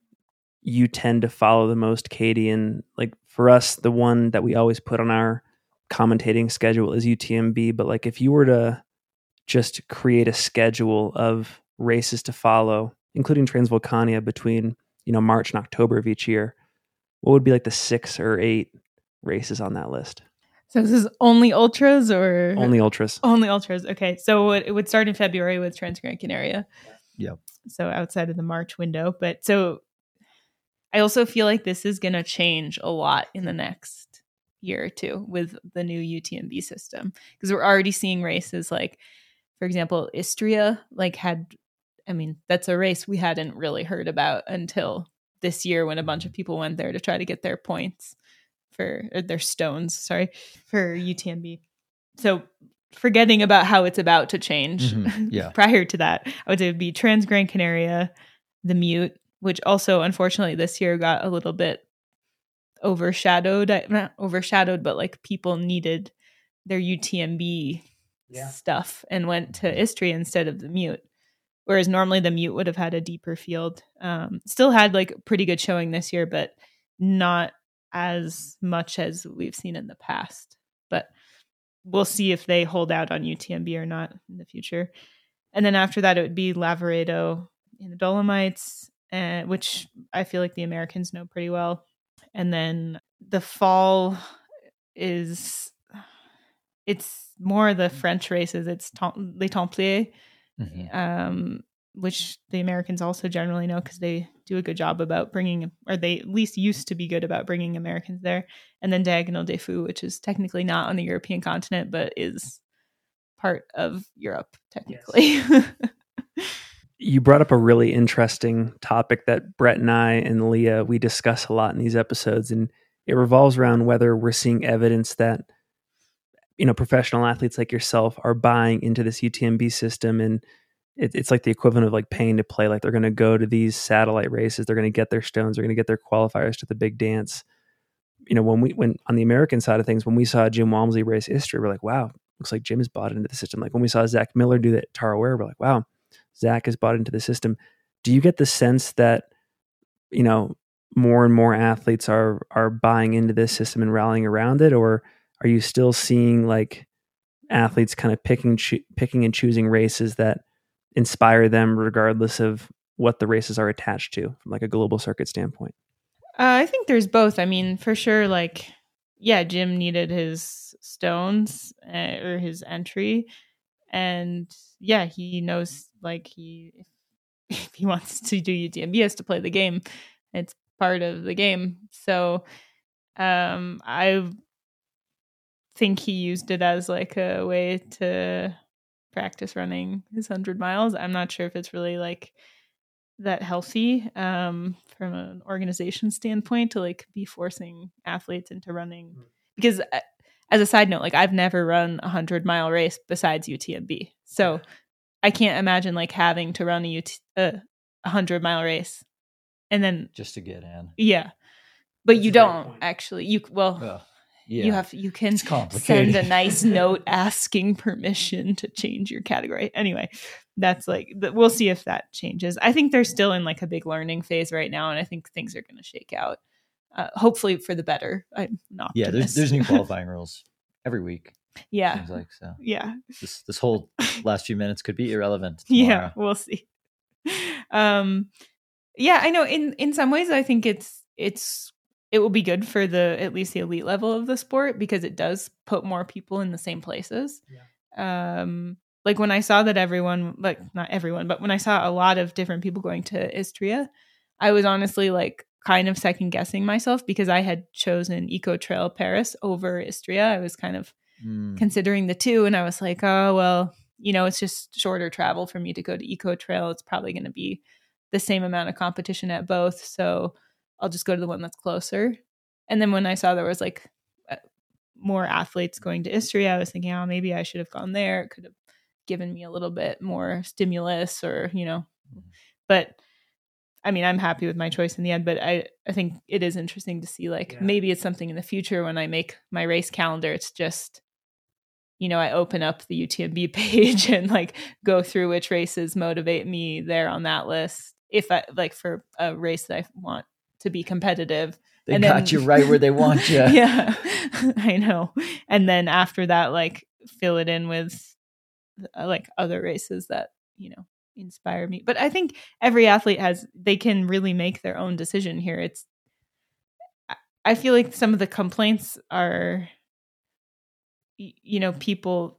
you tend to follow the most, Katie. And like for us, the one that we always put on our commentating schedule is UTMB. But like if you were to just create a schedule of races to follow, including Transvulcania between, you know, March and October of each year, what would be like the six or eight races on that list? So this is only ultras or Only ultras. only ultras? Okay. So it, it would start in February with Transgran Canaria. Yep. So outside of the March window. But so I also feel like this is going to change a lot in the next year or two with the new UTMB system because we're already seeing races like, for example, Istria, like had, I mean, that's a race we hadn't really heard about until this year when a bunch of people went there to try to get their points for or their stones, sorry, for UTMB. So forgetting about how it's about to change Mhm, yeah. prior to that, I would say it would be Trans Gran Canaria, the MIUT, which also unfortunately this year got a little bit overshadowed. I- Not overshadowed, but like people needed their UTMB Yeah. stuff and went to Istria instead of the MIUT. Whereas normally the MIUT would have had a deeper field. Um, still had like pretty good showing this year, but not as much as we've seen in the past. But we'll see if they hold out on UTMB or not in the future. And then after that, it would be Lavaredo in the Dolomites, uh, which I feel like the Americans know pretty well. And then the fall is it's more the French races. It's Les Templiers, Mhm. um, which the Americans also generally know because they do a good job about bringing, or they at least used to be good about bringing Americans there. And then Diagonal des Fous, which is technically not on the European continent, but is part of Europe technically. you brought up a really interesting topic that Brett and I and Leah we discuss a lot in these episodes, and it revolves around whether we're seeing evidence that you know professional athletes like yourself are buying into this UTMB system and it, it's like the equivalent of like paying to play like they're going to go to these satellite races they're going to get their stones they're going to get their qualifiers to the big dance. You know when we when on the american side of things when we saw jim walmsley race Istria we're like wow looks like jim has bought into the system. Like when we saw zach miller do that Tarawera, we're like wow zach has bought into the system. Do you get the sense that you know more and more athletes are are buying into this system and rallying around it? Or are you still seeing like athletes kind of picking cho- picking and choosing races that inspire them regardless of what the races are attached to from like a global circuit standpoint? Uh, i think there's both. I mean for sure like yeah jim needed his stones uh, or his entry and yeah he knows like he if he wants to do utmb he has to play the game it's part of the game so um i think he used it as like a way to practice running his 100 miles. I'm not sure if it's really like that healthy um, from an organization standpoint to like be forcing athletes into running mm. because uh, as a side note like I've never run a 100 mile race besides UTMB. So I can't imagine like having to run a UT, uh, 100 mile race and then just to get in. Yeah. But That's you don't actually. You well, yeah. you have you can send a nice note asking permission to change your category anyway that's like we'll see if that changes i think they're still in like a big learning phase right now and i think things are going to shake out uh, hopefully for the better. I'm not yeah there's, there's new qualifying rules every week yeah. seems like so. Yeah. This this whole last few minutes could be irrelevant tomorrow. yeah we'll see. Um yeah i know in in some ways i think it's it's it will be good for the at least the elite level of the sport because it does put more people in the same places. Yeah. Um, like when I saw that everyone, like not everyone, but when I saw a lot of different people going to Istria, I was honestly like kind of second guessing myself because I had chosen Eco Trail Paris over Istria. I was kind of mm. considering the two, and I was like, oh well, you know, it's just shorter travel for me to go to Eco Trail. It's probably going to be the same amount of competition at both, so I'll just go to the one that's closer. And then when I saw there was like uh, more athletes going to Istria, I was thinking, oh, maybe I should have gone there. It could have given me a little bit more stimulus or, you know, mm-hmm. but I mean, I'm happy with my choice in the end, but I, I think it is interesting to see like yeah. maybe it's something in the future when I make my race calendar. It's just, you know, I open up the UTMB page and like go through which races motivate me there on that list. If I like for a race that I want to be competitive. They and got then, you right where they want you. yeah, I know. And then after that, like fill it in with uh, like other races that you know inspire me. But I think every athlete has they can really make their own decision here. It's I feel like some of the complaints are you know people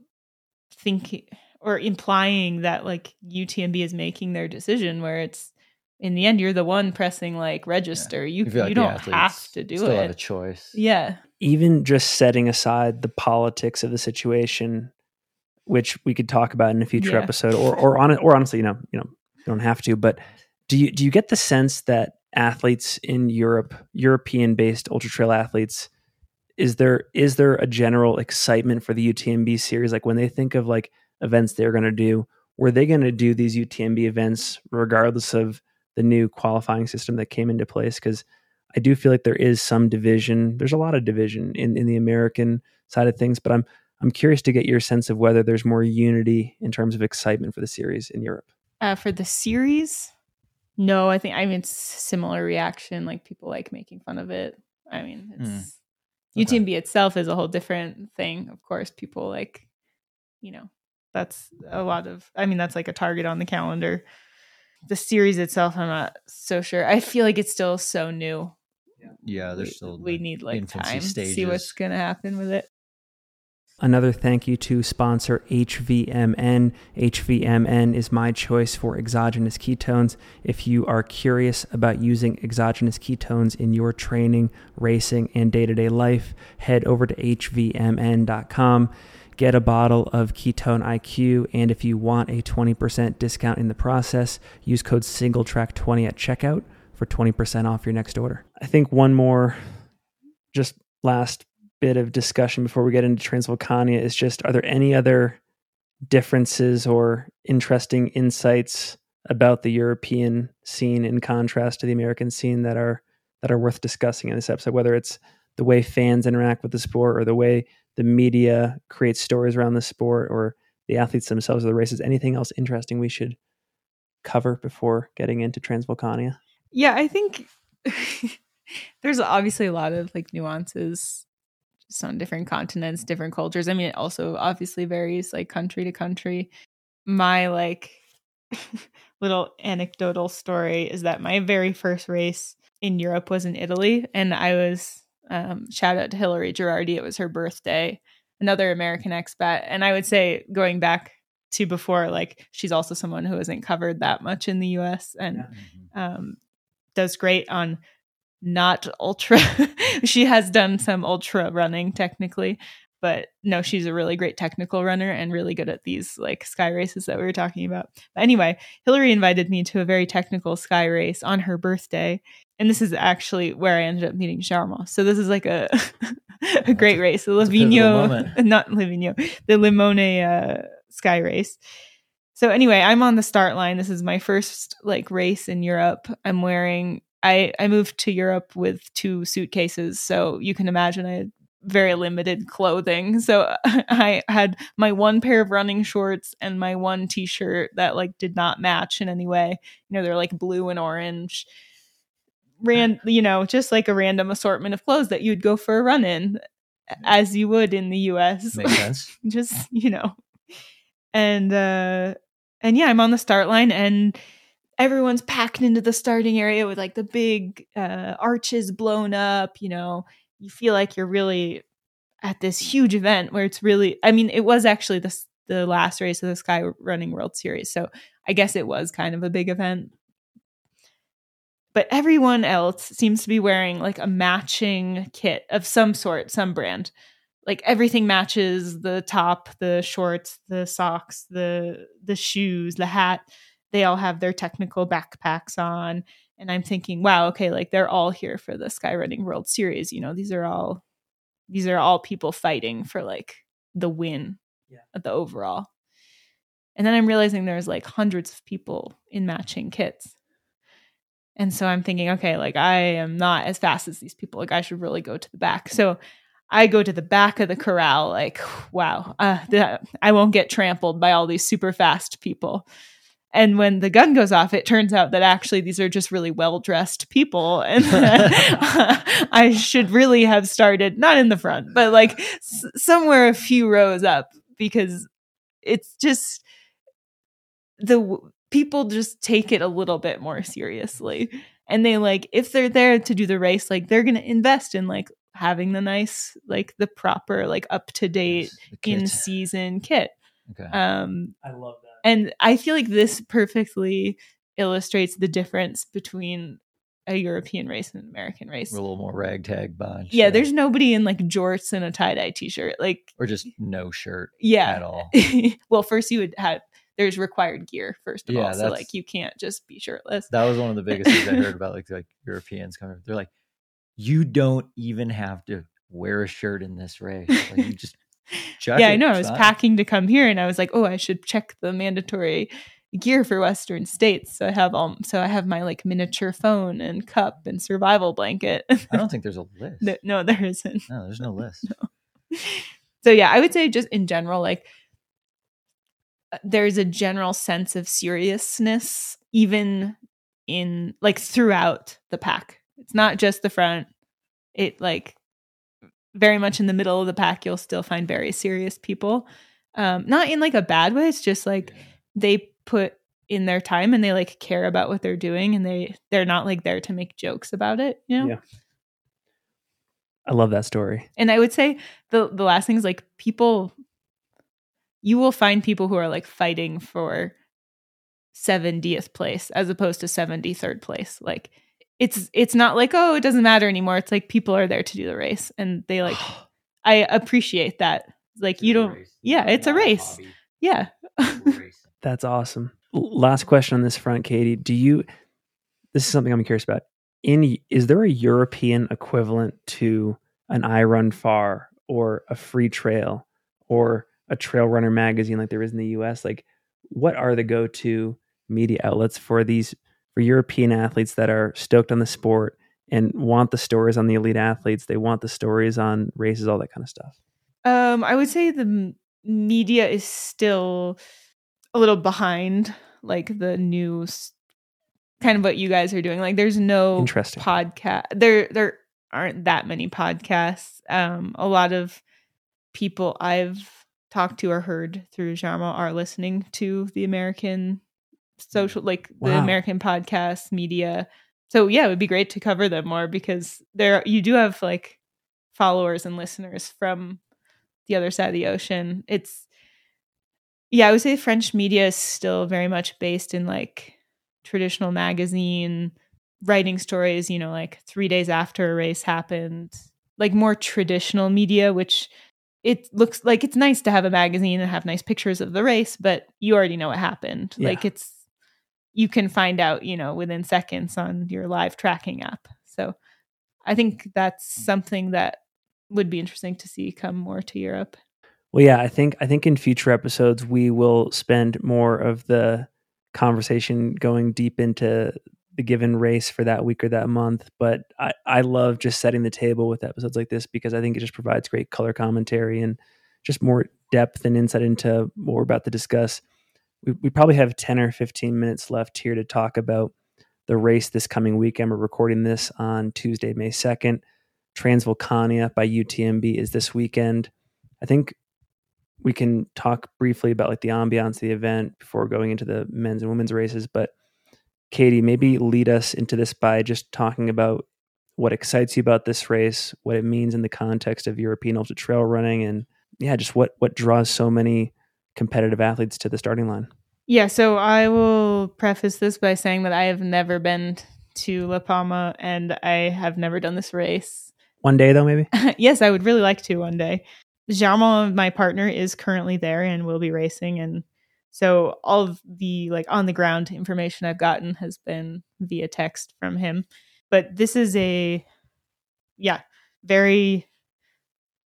think or implying that like UTMB is making their decision where it's in the end you're the one pressing like register yeah. you, you, like you don't have to do still it have a choice yeah even just setting aside the politics of the situation which we could talk about in a future yeah. episode or or on or honestly you know you know you don't have to but do you do you get the sense that athletes in Europe European based ultra trail athletes is there is there a general excitement for the UTMB series like when they think of like events they're going to do were they going to do these UTMB events regardless of the new qualifying system that came into place because I do feel like there is some division. There's a lot of division in, in the American side of things, but I'm I'm curious to get your sense of whether there's more unity in terms of excitement for the series in Europe. Uh, for the series, no, I think I mean it's similar reaction. Like people like making fun of it. I mean, it's mm. okay. UTMB itself is a whole different thing. Of course, people like, you know, that's a lot of. I mean, that's like a target on the calendar the series itself, I'm not so sure. I feel like it's still so new. Yeah, there's we, still we need like time stages. to see what's gonna happen with it. Another thank you to sponsor HVMN. HVMN is my choice for exogenous ketones. If you are curious about using exogenous ketones in your training, racing, and day to day life, head over to HVMN.com get a bottle of Ketone IQ. And if you want a 20% discount in the process, use code SingleTrack20 at checkout for 20% off your next order. I think one more, just last bit of discussion before we get into Transvulcania is just are there any other differences or interesting insights about the European scene in contrast to the American scene that are that are worth discussing in this episode? Whether it's the way fans interact with the sport or the way the media creates stories around the sport or the athletes themselves or the races anything else interesting we should cover before getting into Transvulcania Yeah, I think there's obviously a lot of like nuances just on different continents, different cultures. I mean, it also obviously varies like country to country. My like little anecdotal story is that my very first race in Europe was in Italy, and I was um, shout out to Hillary Gerardi. It was her birthday, another American expat, and I would say going back to before, like she's also someone who hasn't covered that much in the U.S. and Mm-hmm. um, does great on not ultra. she has done some ultra running technically, but no, she's a really great technical runner and really good at these like sky races that we were talking about. But anyway, Hillary invited me to a very technical sky race on her birthday. And this is actually where I ended up meeting Germain. So this is like a a great race. The Livigno, not Livigno, the Limone uh, sky race. So anyway, I'm on the start line. This is my first like race in Europe. I'm wearing I I moved to Europe with two suitcases, so you can imagine I had very limited clothing. So I had my one pair of running shorts and my one t-shirt that like did not match in any way. You know, they're like blue and orange. Ran, you know, just like a random assortment of clothes that you'd go for a run in as you would in the US Makes sense. just you know and uh and yeah i'm on the start line and everyone's packed into the starting area with like the big uh arches blown up you know? You feel like you're really at this huge event where it's really i mean it was actually the the last race of the sky running world series so i guess it was kind of a big event. But everyone else seems to be wearing like a matching kit of some sort some brand. Like everything matches the top the shorts the socks the the shoes the hat they all have their technical backpacks on and i'm thinking wow okay like they're all here for the skyrunning world series you know these are all these are all people fighting for like the win Yeah. at the overall and then i'm realizing there's like hundreds of people in matching kits and so i'm thinking okay like i am not as fast as these people like i should really go to the back so I go to the back of the corral, like, wow, uh, the, I won't get trampled by all these super fast people. And when the gun goes off, it turns out that actually these are just really well dressed people. And I should really have started not in the front, but like s- somewhere a few rows up because it's just the w- people just take it a little bit more seriously. And they like, if they're there to do the race, like they're going to invest in like having the nice, like the proper, like up to date Yes, in season kit. Okay. Um, I love that. And I feel like this perfectly illustrates the difference between a European race and an American race. We're a little more ragtag bunch. Yeah, uh, there's nobody in like jorts and a tie dye t shirt. Like, or just no shirt Yeah, at yeah. all. well, first you would have there's required gear first of Yeah, all, so like you can't just be shirtless. That was one of the biggest things I heard about like like Europeans coming. They're like, you don't even have to wear a shirt in this race. Like, you just yeah, I know. I was fine." packing to come here, and I was like, oh, I should check the mandatory gear for Western states. So I have all, so I have my like miniature phone and cup and survival blanket. I don't think there's a list. No- no, there isn't. No, there's no list. no. So yeah, I would say just in general, like uh, there's a general sense of seriousness, even in like throughout the pack. It's not just the front. It like very much in the middle of the pack, you'll still find very serious people. Um, not in like a bad way. It's just like they put in their time and they like care about what they're doing and they they're not like there to make jokes about it, you know? Yeah. I love that story. And I would say the the last thing is like people you will find people who are like fighting for 70th place as opposed to 73rd place. Like it's it's not like oh it doesn't matter anymore. It's like people are there to do the race and they like I appreciate that like you don't yeah, it's a race. Yeah. That's awesome. Last question on this front, Katie. Do you this is something I'm curious about. In is there a European equivalent to an I Run Far or a free trail or a trail runner magazine like there is in the US? Like what are the go-to media outlets for these for European athletes that are stoked on the sport and want the stories on the elite athletes? They want the stories on races, all that kind of stuff. Um, I would say the media is still a little behind, like the news, kind of what you guys are doing. Like, there's no Interesting. podcast. There, there aren't that many podcasts. Um, a lot of people I've talked to or heard through Germain are listening to the American social, mm. like the American podcast media. So yeah, it would be great to cover them more because there you do have like followers and listeners from the other side of the ocean. It's yeah, I would say French media is still very much based in like traditional magazine writing stories, you know, like 3 days after a race happened, like more traditional media which it looks like it's nice to have a magazine and have nice pictures of the race, but you already know what happened. Yeah. Like it's you can find out, you know, within seconds on your live tracking app. So I think that's something that would be interesting to see come more to Europe. Well, yeah, I think I think in future episodes we will spend more of the conversation going deep into the given race for that week or that month. But I, I love just setting the table with episodes like this because I think it just provides great color commentary and just more depth and insight into what we're about to discuss. We, we probably have 10 or 15 minutes left here to talk about the race this coming weekend. We're recording this on Tuesday, May 2nd. Transvulcania by UTMB is this weekend. I think we can talk briefly about like the ambiance of the event before going into the men's and women's races. But Katie, maybe lead us into this by just talking about what excites you about this race, what it means in the context of European ultra trail running, and yeah, just what what draws so many competitive athletes to the starting line. Yeah, so I will preface this by saying that I have never been to La Palma and I have never done this race. One day though, maybe. yes, I would really like to one day. Germain, my partner, is currently there and will be racing and so all of the like on the ground information I've gotten has been via text from him. But this is a yeah, very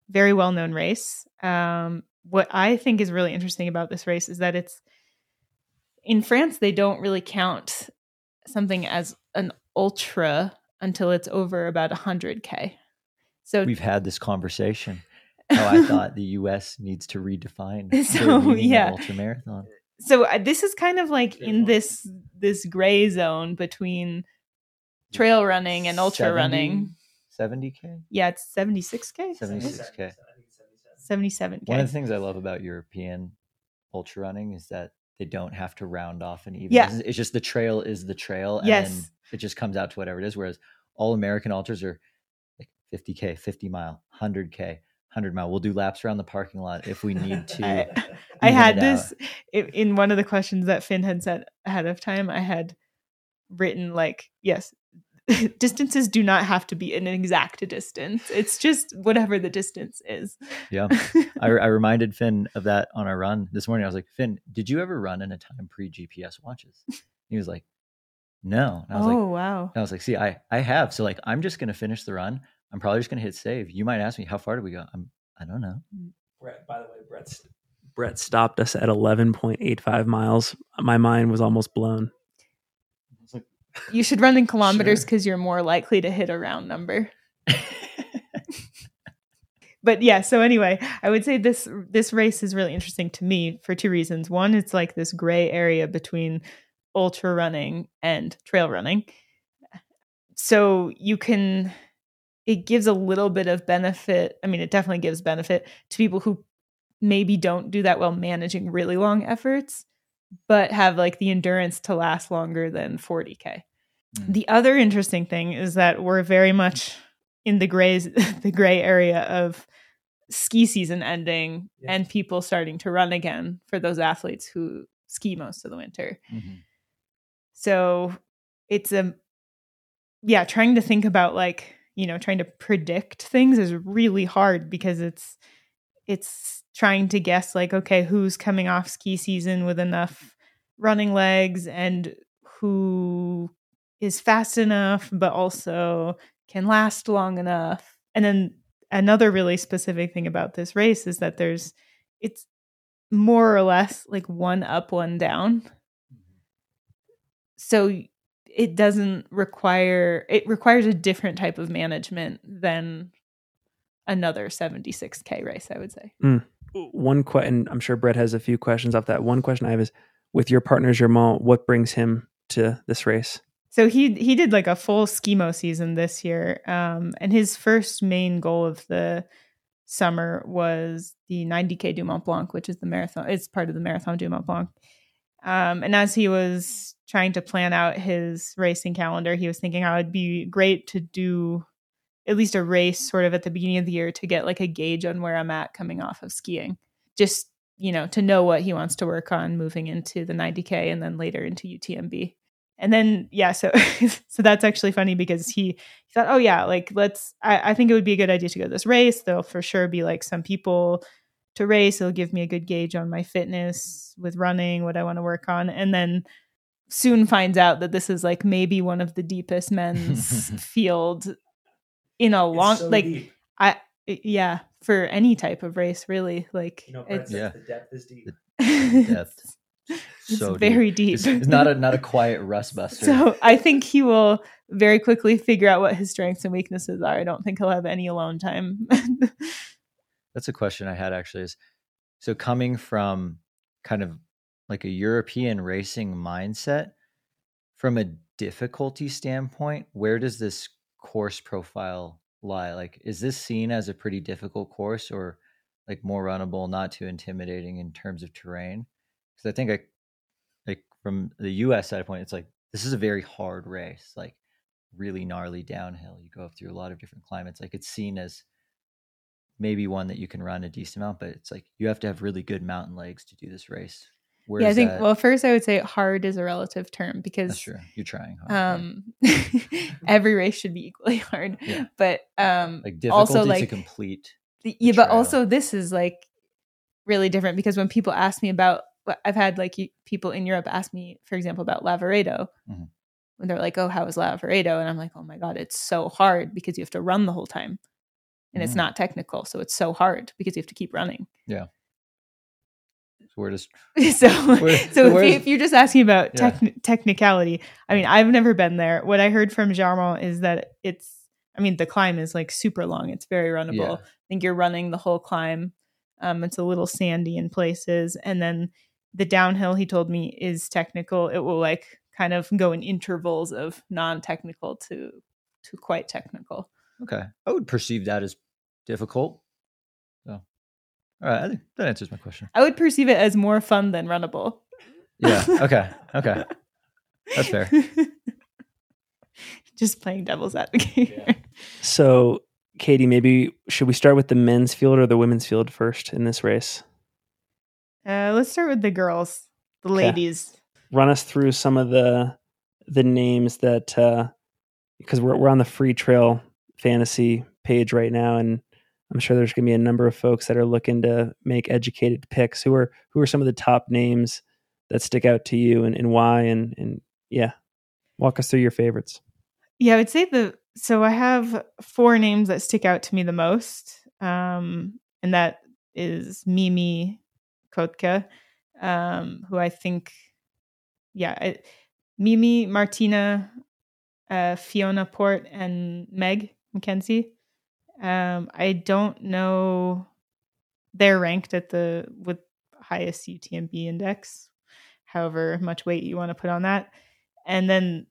very well-known race. Um what I think is really interesting about this race is that it's in France they don't really count something as an ultra until it's over about 100k. So We've had this conversation. How I thought the U.S. needs to redefine their So, meaning of yeah. ultramarathon. so uh, this is kind of like in this this gray zone between trail running and ultra 70 running. 70k, Yeah, it's 76k, 76k. 77k. One of the things I love about European ultra running is that they don't have to round off and even. Yeah. It's, it's just the trail is the trail, and Yes. it just comes out to whatever it is. Whereas all American ultras are like 50k, 50 mile, 100k, 100 mile. We'll do laps around the parking lot if we need to. I, I had this in one of the questions that Finn had said ahead of time. I had written like, yes, distances do not have to be an exact distance. It's just whatever the distance is. Yeah. I, I reminded Finn of that on our run this morning. I was like, Finn, did you ever run in a time pre GPS watches? He was like, No. And I was like oh like, wow. I was like, see, I I have. So like, I'm just gonna finish the run. I'm probably just gonna hit save. You might ask me, how far did we go? I'm I don't know. Mm. Brett, by the way, Brett's Brett stopped us at 11.85 miles. My mind was almost blown. You should run in kilometers Sure. because you're more likely to hit a round number. But yeah, so anyway, I would say this this race is really interesting to me for two reasons. One, it's like this gray area between ultra running and trail running. So you can it gives a little bit of benefit. I mean, it definitely gives benefit to people who maybe don't do that well managing really long efforts, but have like the endurance to last longer than 40k. Mm. The other interesting thing is that we're very much in the grays the gray area of ski season ending Yeah. and people starting to run again for those athletes who ski most of the winter. Mhm. So it's a yeah, trying to think about like, you know, trying to predict things is really hard because it's it's trying to guess like okay who's coming off ski season with enough running legs and who is fast enough but also can last long enough. And then another really specific thing about this race is that there's it's more or less like one up one down. So it doesn't require it requires a different type of management than another 76k race i would say. Mm. One question i'm sure brett has a few questions off that. One question i have is with your partner germain what brings him to this race? So he he did like a full skimo season this year um, and his first main goal of the summer was the 90k du mont blanc which is the marathon it's part of the marathon du mont blanc. Um, and as he was trying to plan out his racing calendar, he was thinking how it'd be great to do at least a race sort of at the beginning of the year to get like a gauge on where I'm at coming off of skiing. Just, you know, to know what he wants to work on moving into the 90K and then later into UTMB. And then, yeah, so so that's actually funny because he, he thought, oh yeah, like let's. I, I think it would be a good idea to go to this race. There'll for sure be like some people to race. It'll give me a good gauge on my fitness with running, what I want to work on. And then soon finds out that this is like maybe one of the deepest men's field in a long so like deep. I yeah, for any type of race, really. Like you know, it's, yeah. the depth is deep. The depth. it's so very deep. deep. It's, it's, not a not a quiet rust buster. So I think he will very quickly figure out what his strengths and weaknesses are. I don't think he'll have any alone time. That's a question I had actually is so coming from kind of like a European racing mindset from a difficulty standpoint, where does this course profile lie? Like is this seen as a pretty difficult course or like more runnable, not too intimidating in terms of terrain? Cuz I think I like from the US side of point it's like this is a very hard race, like really gnarly downhill. You go through a lot of different climates. Like it's seen as maybe one that you can run a decent amount, but it's like you have to have really good mountain legs to do this race. Yeah, I think. That? Well, first I would say hard is a relative term because that's true. You're trying. Hard, um, every race should be equally hard. Yeah. But um, like difficulty also like to complete. Yeah, but also this is like really different because when people ask me about, I've had like people in Europe ask me, for example, about Lavaredo. Mm-hmm. When they're like, "Oh, how is Lavaredo?" and I'm like, "Oh my god, it's so hard because you have to run the whole time." and mm. it's not technical so it's so hard because you have to keep running yeah we're just so we're, so if, you, are just asking about yeah. technicality i mean i've never been there. What i heard from Germain is that it's i mean the climb is like super long. It's very runnable. Yeah. i think you're running the whole climb. Um, it's a little sandy in places. And then the downhill he told me is technical. It will like kind of go in intervals of non-technical to to quite technical. Okay. I would perceive that as difficult. So, all right, I think that answers my question. I would perceive it as more fun than runnable. Yeah. Okay. Okay. That's fair. Just playing devil's advocate. Yeah. So, Katie, maybe should we start with the men's field or the women's field first in this race? Uh, let's start with the girls, the okay. ladies. Run us through some of the the names that uh, because we're we're on the Freetrail fantasy page right now, and I'm sure there's going to be a number of folks that are looking to make educated picks. Who are who are some of the top names that stick out to you, and, and why? And and yeah, walk us through your favorites. Yeah, I would say the so I have four names that stick out to me the most, um, and that is Mimmi Kotka, um, who I think, yeah, I, Mimmi, Martina, uh, Fiona Porte, and Meg Mackenzie. Um, I don't know. They're ranked at the with highest UTMB index, however much weight you want to put on that, and then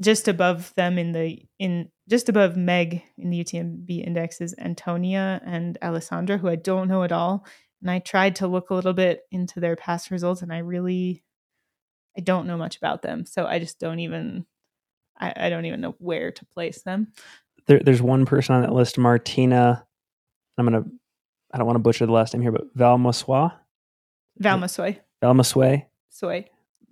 just above them in the in just above Meg in the UTMB index is Antonia and Alessandra, who I don't know at all. And I tried to look a little bit into their past results, and I really I don't know much about them, so I just don't even I, I don't even know where to place them there, there's one person on that list, Martina. I'm gonna. I don't want to butcher the last name here, but Valmassois. Valmassoi. Valmassoi. Soy.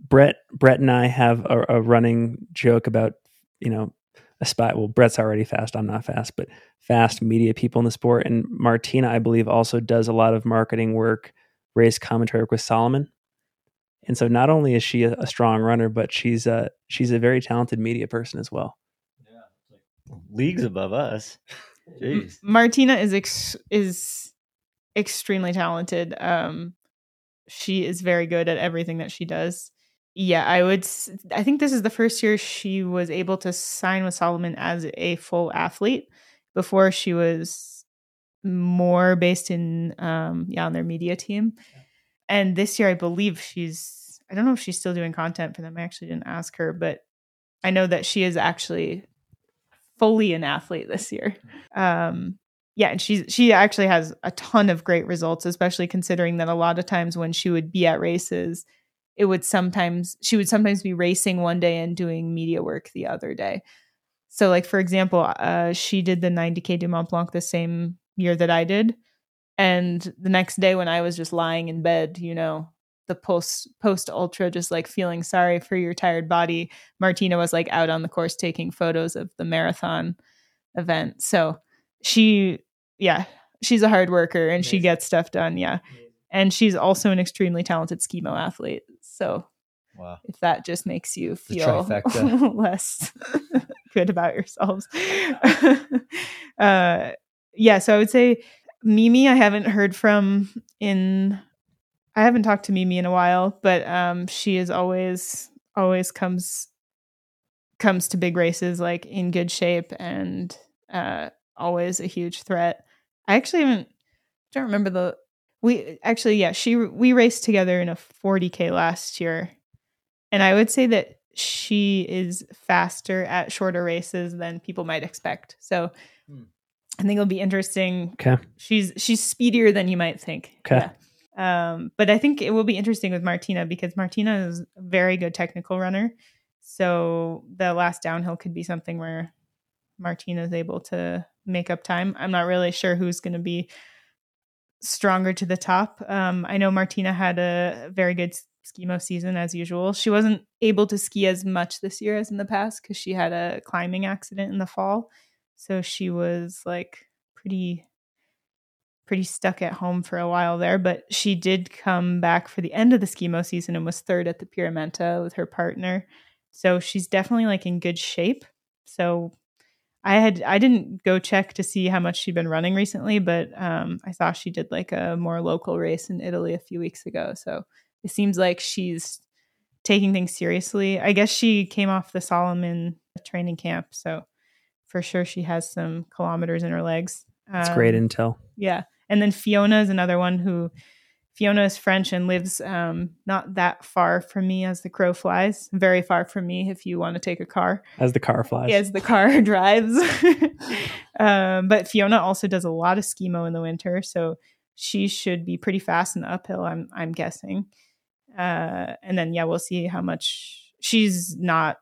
Brett, Brett, and I have a, a running joke about you know aspire. Well, Brett's already fast. I'm not fast, but fast media people in the sport. And Martina, I believe, also does a lot of marketing work, race commentary work with Salomon. And so, not only is she a, a strong runner, but she's a she's a very talented media person as well. Leagues above us. Jeez. Martina is ex- is extremely talented. Um, she is very good at everything that she does. Yeah, I would. s- I think this is the first year she was able to sign with Salomon as a full athlete. Before she was more based in um, yeah on their media team, and this year I believe she's. I don't know if she's still doing content for them. I actually didn't ask her, but I know that she is actually fully an athlete this year. Um, yeah, and she's she actually has a ton of great results, especially considering that a lot of times when she would be at races, it would sometimes she would sometimes be racing one day and doing media work the other day. So, like for example, uh, she did the 90k du Mont Blanc the same year that I did, and the next day when I was just lying in bed, you know, the post post ultra, just like feeling sorry for your tired body, Martina was like out on the course taking photos of the marathon event. So she, yeah, she's a hard worker and she gets stuff done. Yeah. And she's also an extremely talented skimo athlete. So Wow. if that just makes you feel less good about yourselves. uh, yeah. So I would say Mimmi, I haven't heard from in, I haven't talked to Mimmi in a while, but um, she is always, always comes, comes to big races like in good shape and uh, always a huge threat. I actually haven't, don't remember the, we actually, yeah, she, we raced together in a 40K last year. And I would say that she is faster at shorter races than people might expect. So Hmm. I think it'll be interesting. Okay. She's she's speedier than you might think. Okay. Yeah. Um, but I think it will be interesting with Martina because Martina is a very good technical runner. So the last downhill could be something where Martina is able to make up time. I'm not really sure who's going to be stronger to the top. Um, I know Martina had a very good skimo season as usual. She wasn't able to ski as much this year as in the past because she had a climbing accident in the fall. So she was like pretty pretty stuck at home for a while there, but she did come back for the end of the skimo season and was third at the Pierra Menta with her partner. So she's definitely like in good shape. So I had I didn't go check to see how much she'd been running recently, but um, I saw she did like a more local race in Italy a few weeks ago. So it seems like she's taking things seriously. I guess she came off the Salomon training camp, so for sure she has some kilometers in her legs. That's great Um, intel. yeah. And then Fiona is another one who Fiona is French and lives um, not that far from me as the crow flies. Very far from me if you want to take a car As the car flies. as the car drives. um, but Fiona also does a lot of skimo in the winter, so she should be pretty fast in the uphill. I'm I'm guessing. Uh, and then yeah, we'll see how much she's not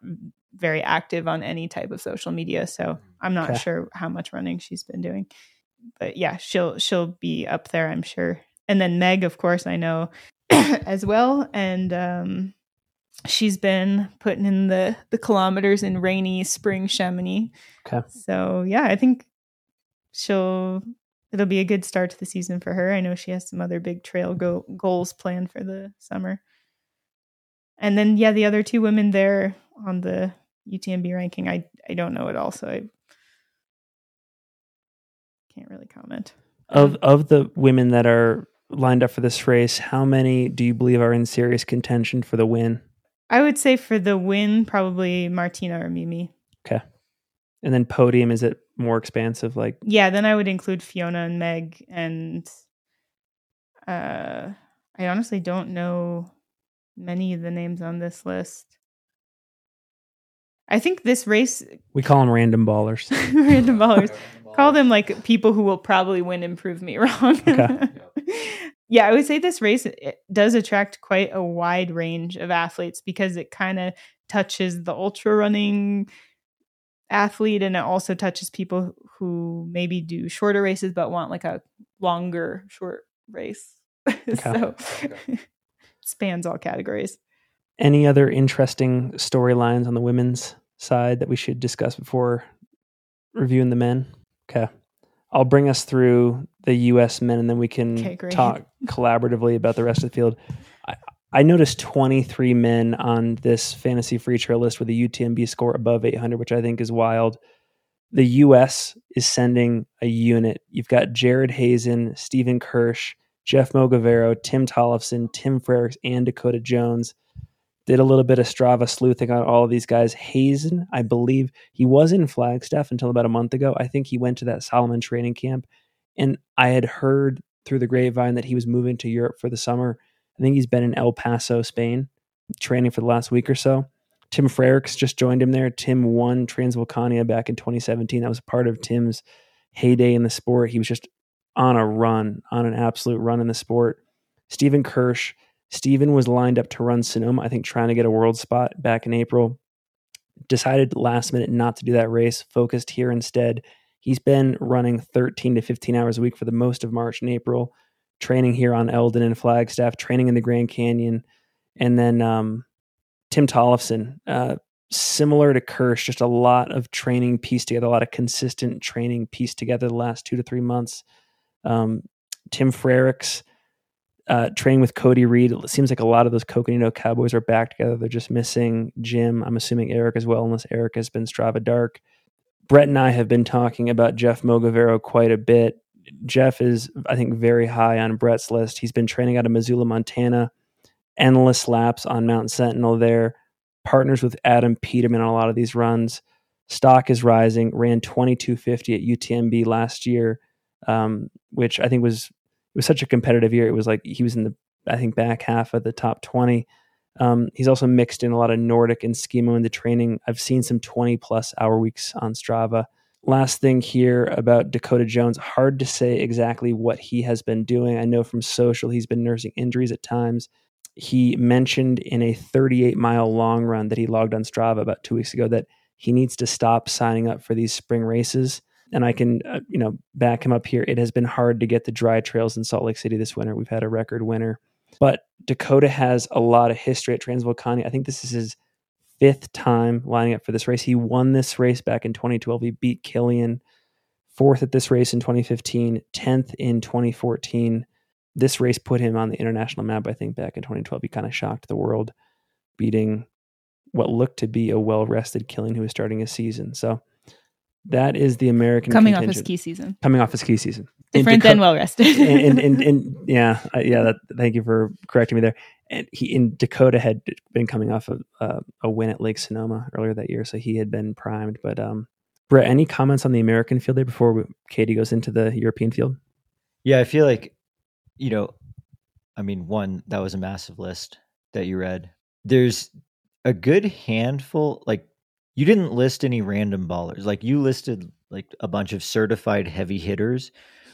very active on any type of social media, so I'm not Okay. sure how much running she's been doing. But yeah, she'll she'll be up there, I'm sure. And then Meg, of course, I know as well, and um, she's been putting in the the kilometers in rainy spring Chamonix. Okay. So yeah, I think she'll it'll be a good start to the season for her. I know she has some other big trail go- goals planned for the summer. And then yeah, the other two women there on the UTMB ranking, I I don't know at all, so I can't really comment. Of of the women that are lined up for this race, how many do you believe are in serious contention for the win? I would say for the win, probably Martina or Mimmi. Okay. And then podium, is it more expansive? Like Yeah, then I would include Fiona and Meg and uh I honestly don't know many of the names on this list. I think this race we call them random ballers. random ballers call them like people who will probably win and prove me wrong. Okay. yeah, I would say this race it does attract quite a wide range of athletes because it kind of touches the ultra running athlete and it also touches people who maybe do shorter races but want like a longer short race. so spans all categories. Any other interesting storylines on the women's side that we should discuss before reviewing the men? Okay. I'll bring us through the U.S. men, and then we can Okay, talk collaboratively about the rest of the field. I, I noticed 23 men on this fantasy Freetrail list with a UTMB score above 800, which I think is wild. The U.S. is sending a unit. You've got Jared Hazen, Stephen Kersh, Jeff Mogavero, Tim Tollefson, Tim Freriks, and Dakota Jones. Did a little bit of Strava sleuthing on all of these guys. Hazen, I believe he was in Flagstaff until about a month ago. I think he went to that Salomon training camp. And I had heard through the grapevine that he was moving to Europe for the summer. I think he's been in El Paso, Spain, training for the last week or so. Tim Freriks just joined him there. Tim won Transvulcania back in 2017. That was part of Tim's heyday in the sport. He was just on a run, on an absolute run in the sport. Stephen Kersh, Stephen was lined up to run Sonoma, I think trying to get a world spot back in April. Decided last minute not to do that race, focused here instead. He's been running 13 to 15 hours a week for the most of March and April, training here on Elden and Flagstaff, training in the Grand Canyon. And then um, Tim Tollefson, uh, similar to Kersh, just a lot of training pieced together, a lot of consistent training pieced together the last two to three months. Um, Tim Freriks, uh, training with Cody Reed. It seems like a lot of those Coconino Cowboys are back together. They're just missing Jim. I'm assuming Eric as well, unless Eric has been Strava Dark. Brett and I have been talking about Jeff Mogavero quite a bit. Jeff is, I think, very high on Brett's list. He's been training out of Missoula, Montana, endless laps on Mount Sentinel there, partners with Adam Peterman on a lot of these runs. Stock is rising, ran 2250 at UTMB last year, um, which I think was it was such a competitive year. It was like he was in the I think back half of the top 20. Um, he's also mixed in a lot of Nordic and skimo in the training. I've seen some 20 plus hour weeks on Strava. Last thing here about Dakota Jones, hard to say exactly what he has been doing. I know from social he's been nursing injuries at times. He mentioned in a 38 mile long run that he logged on Strava about two weeks ago that he needs to stop signing up for these spring races. And I can, uh, you know, back him up here. It has been hard to get the dry trails in Salt Lake City this winter. We've had a record winter. But Dakota has a lot of history at Transvulcania. I think this is his fifth time lining up for this race. He won this race back in 2012. He beat Kilian, fourth at this race in 2015, 10th in 2014. This race put him on the international map, I think, back in 2012. He kind of shocked the world, beating what looked to be a well rested Kilian who was starting his season. So that is the American Coming off his contingent. ski season. Coming off his ski season. Different Daco- than well rested. and, and, and, and yeah, uh, yeah. That, thank you for correcting me there. And he in Dakota had been coming off of uh, a win at Lake Sonoma earlier that year, so he had been primed. But um, Brett, any comments on the American field there before we, Katie goes into the European field? Yeah, I feel like, you know, I mean, one, that was a massive list that you read. There's a good handful, like, you didn't list any random ballers. Like, you listed like a bunch of certified heavy hitters,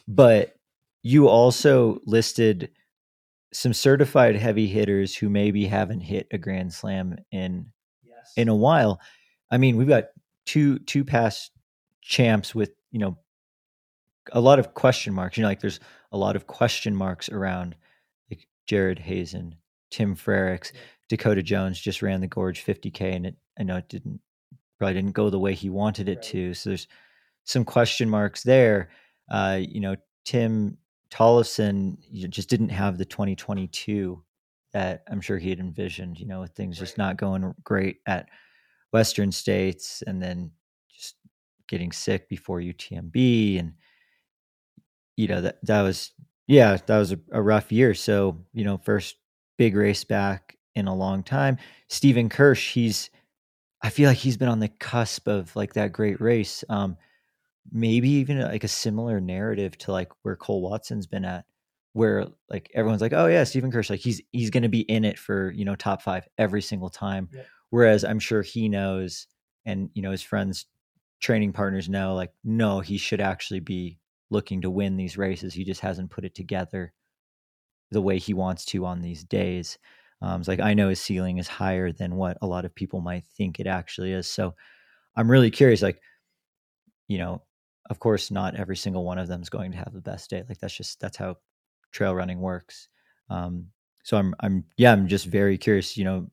but you also listed some certified heavy hitters who maybe haven't hit a grand slam in Yes. in a while. I mean, we've got two two past champs with you know a lot of question marks. You know, like there's a lot of question marks around like Jared Hazen, Tim Freriks, Dakota Jones just ran the Gorge 50k, and it I know it didn't probably didn't go the way he wanted it Right. to. So there's some question marks there. Uh, you know, Tim Tollefson just didn't have the 2022 that I'm sure he had envisioned. You know, with things just not going great at Western states, and then just getting sick before UTMB, and you know that that was yeah that was a, a rough year. So you know, first big race back in a long time. Stephen Kersh, he's I feel like he's been on the cusp of like that great race. Um, maybe even like a similar narrative to like where Cole Watson's been at, where like everyone's like, oh yeah, Stephen Kersh, like he's he's going to be in it for you know top five every single time. Yep. Whereas I'm sure he knows, and you know his friends, training partners know, like no, he should actually be looking to win these races. He just hasn't put it together the way he wants to on these days. Um, it's like I know his ceiling is higher than what a lot of people might think it actually is. So I'm really curious, like, you know, of course, not every single one of them is going to have the best day. Like that's just that's how trail running works. Um, so I'm I'm yeah, I'm just very curious. You know,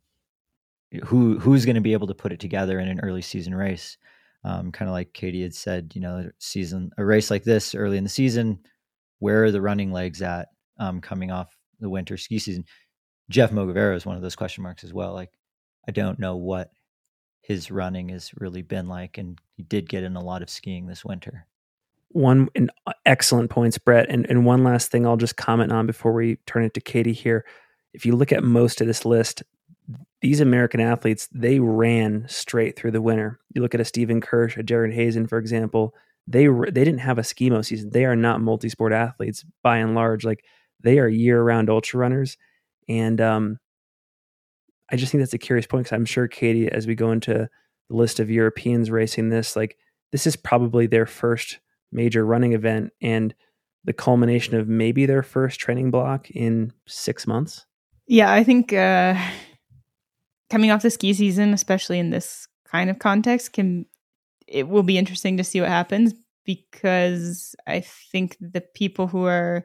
who who's going to be able to put it together in an early season race. Um, kind of like Katie had said, you know, season a race like this early in the season, where are the running legs at um, coming off the winter ski season? Jeff Mogavero is one of those question marks as well. Like, I don't know what his running has really been like, and he did get in a lot of skiing this winter. One uh, excellent points, Brett, and and one last thing I'll just comment on before we turn it to Katie here. If you look at most of this list, these American athletes, they ran straight through the winter. You look at a Stephen Kersh, a Jared Hazen, for example, they they didn't have a skimo season. They are not multi-sport athletes by and large. Like they are year-round ultra runners, and um, I just think that's a curious point because I'm sure Katie, as we go into the list of Europeans racing this, like this is probably their first major running event and the culmination of maybe their first training block in six months. Yeah, I think uh, coming off the ski season, especially in this kind of context, can it will be interesting to see what happens because I think the people who are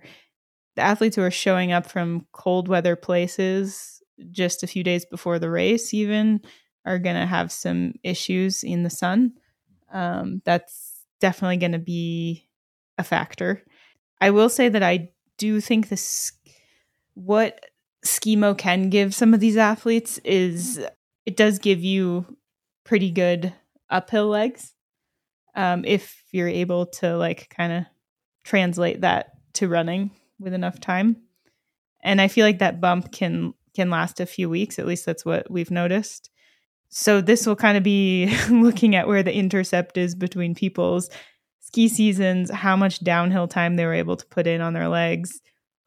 the athletes who are showing up from cold weather places just a few days before the race even are going to have some issues in the sun. Um, that's definitely going to be a factor. I will say that I do think this what skimo can give some of these athletes is it does give you pretty good uphill legs um, if you're able to like kind of translate that to running with enough time. And i feel like that bump can can last a few weeks. At least that's what we've noticed. So this will kind of be looking at where the intercept is between people's ski seasons how much downhill time they were able to put in on their legs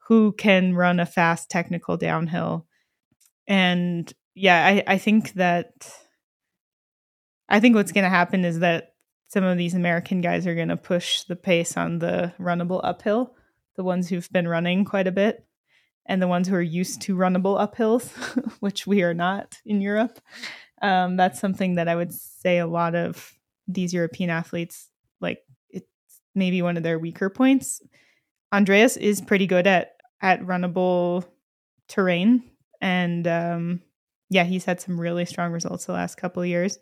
who can run a fast technical downhill. And yeah, I, I think that I think what's going to happen is that some of these American guys are going to push the pace on the runnable uphill, the ones who've been running quite a bit, and the ones who are used to runnable uphills, which we are not in Europe. Um, that's something that I would say a lot of these European athletes like it's maybe one of their weaker points. Andreas is pretty good at at runnable terrain. And um, yeah, he's had some really strong results the last couple years.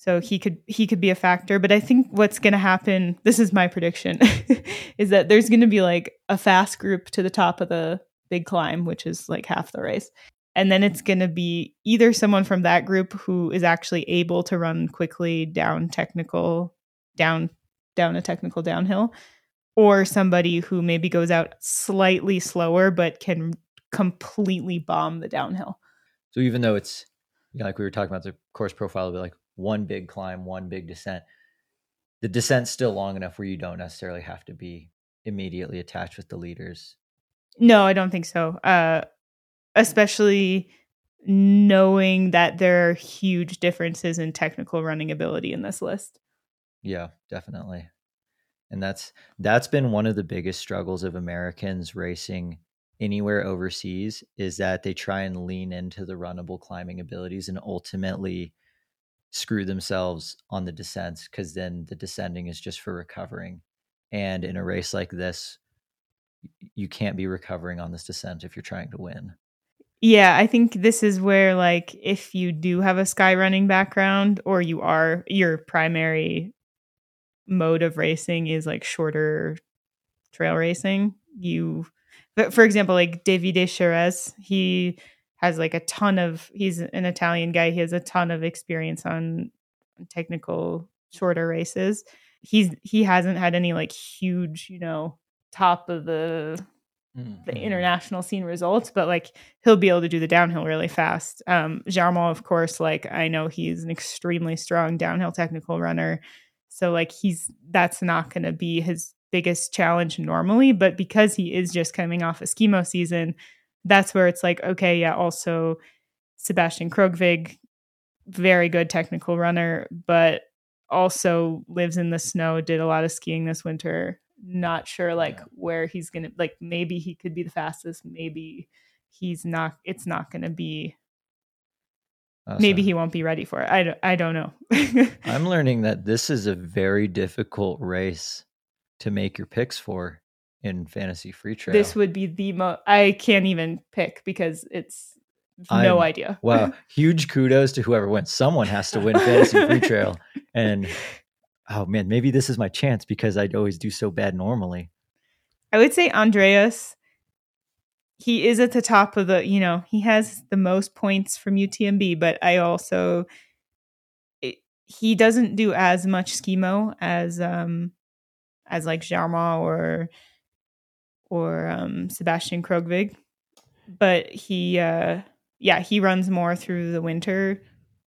So he could he could be a factor, but I think what's going to happen, this is my prediction, is that there's going to be like a fast group to the top of the big climb, which is like half the race. And then it's going to be either someone from that group who is actually able to run quickly down technical down down a technical downhill or somebody who maybe goes out slightly slower but can completely bomb the downhill. So even though it's you know, like we were talking about the course profile, be like one big climb, one big descent, the descent's still long enough where you don't necessarily have to be immediately attached with the leaders. No, I don't think so. Uh, especially knowing that there are huge differences in technical running ability in this list. Yeah, definitely and that's that's been one of the biggest struggles of Americans racing anywhere overseas is that they try and lean into the runnable climbing abilities and ultimately screw themselves on the descents because then the descending is just for recovering and in a race like this you can't be recovering on this descent if you're trying to win yeah i think this is where like if you do have a sky running background or you are your primary mode of racing is like shorter trail racing. You, but for example, like Davide Cheraz, he has like a ton of. He's an Italian guy. He has a ton of experience on technical shorter races. He's he hasn't had any like huge, you know, top of the mm-hmm. the international scene results, but like he'll be able to do the downhill really fast. Um Germain, of course, like I know he's an extremely strong downhill technical runner. So like he's that's not going to be his biggest challenge normally, but because he is just coming off a skimo season, that's where it's like okay, yeah, also Sebastian Krogvig very good technical runner, but also lives in the snow, did a lot of skiing this winter. Not sure like yeah. where he's going to like maybe he could be the fastest, maybe he's not it's not going to be Awesome. Maybe he won't be ready for it. I don't, I don't know. I'm learning that this is a very difficult race to make your picks for in fantasy Freetrail. This would be the most. I can't even pick because it's no I'm- idea. Wow. Huge kudos to whoever wins. Someone has to win fantasy Freetrail. And oh man, maybe this is my chance because I'd always do so bad normally. I would say Andreas. He is at the top of the, you know, he has the most points from UTMB, but I also it, he doesn't do as much skimo as um as like Germain or or um Sebastian Krogvig. But he uh yeah, he runs more through the winter,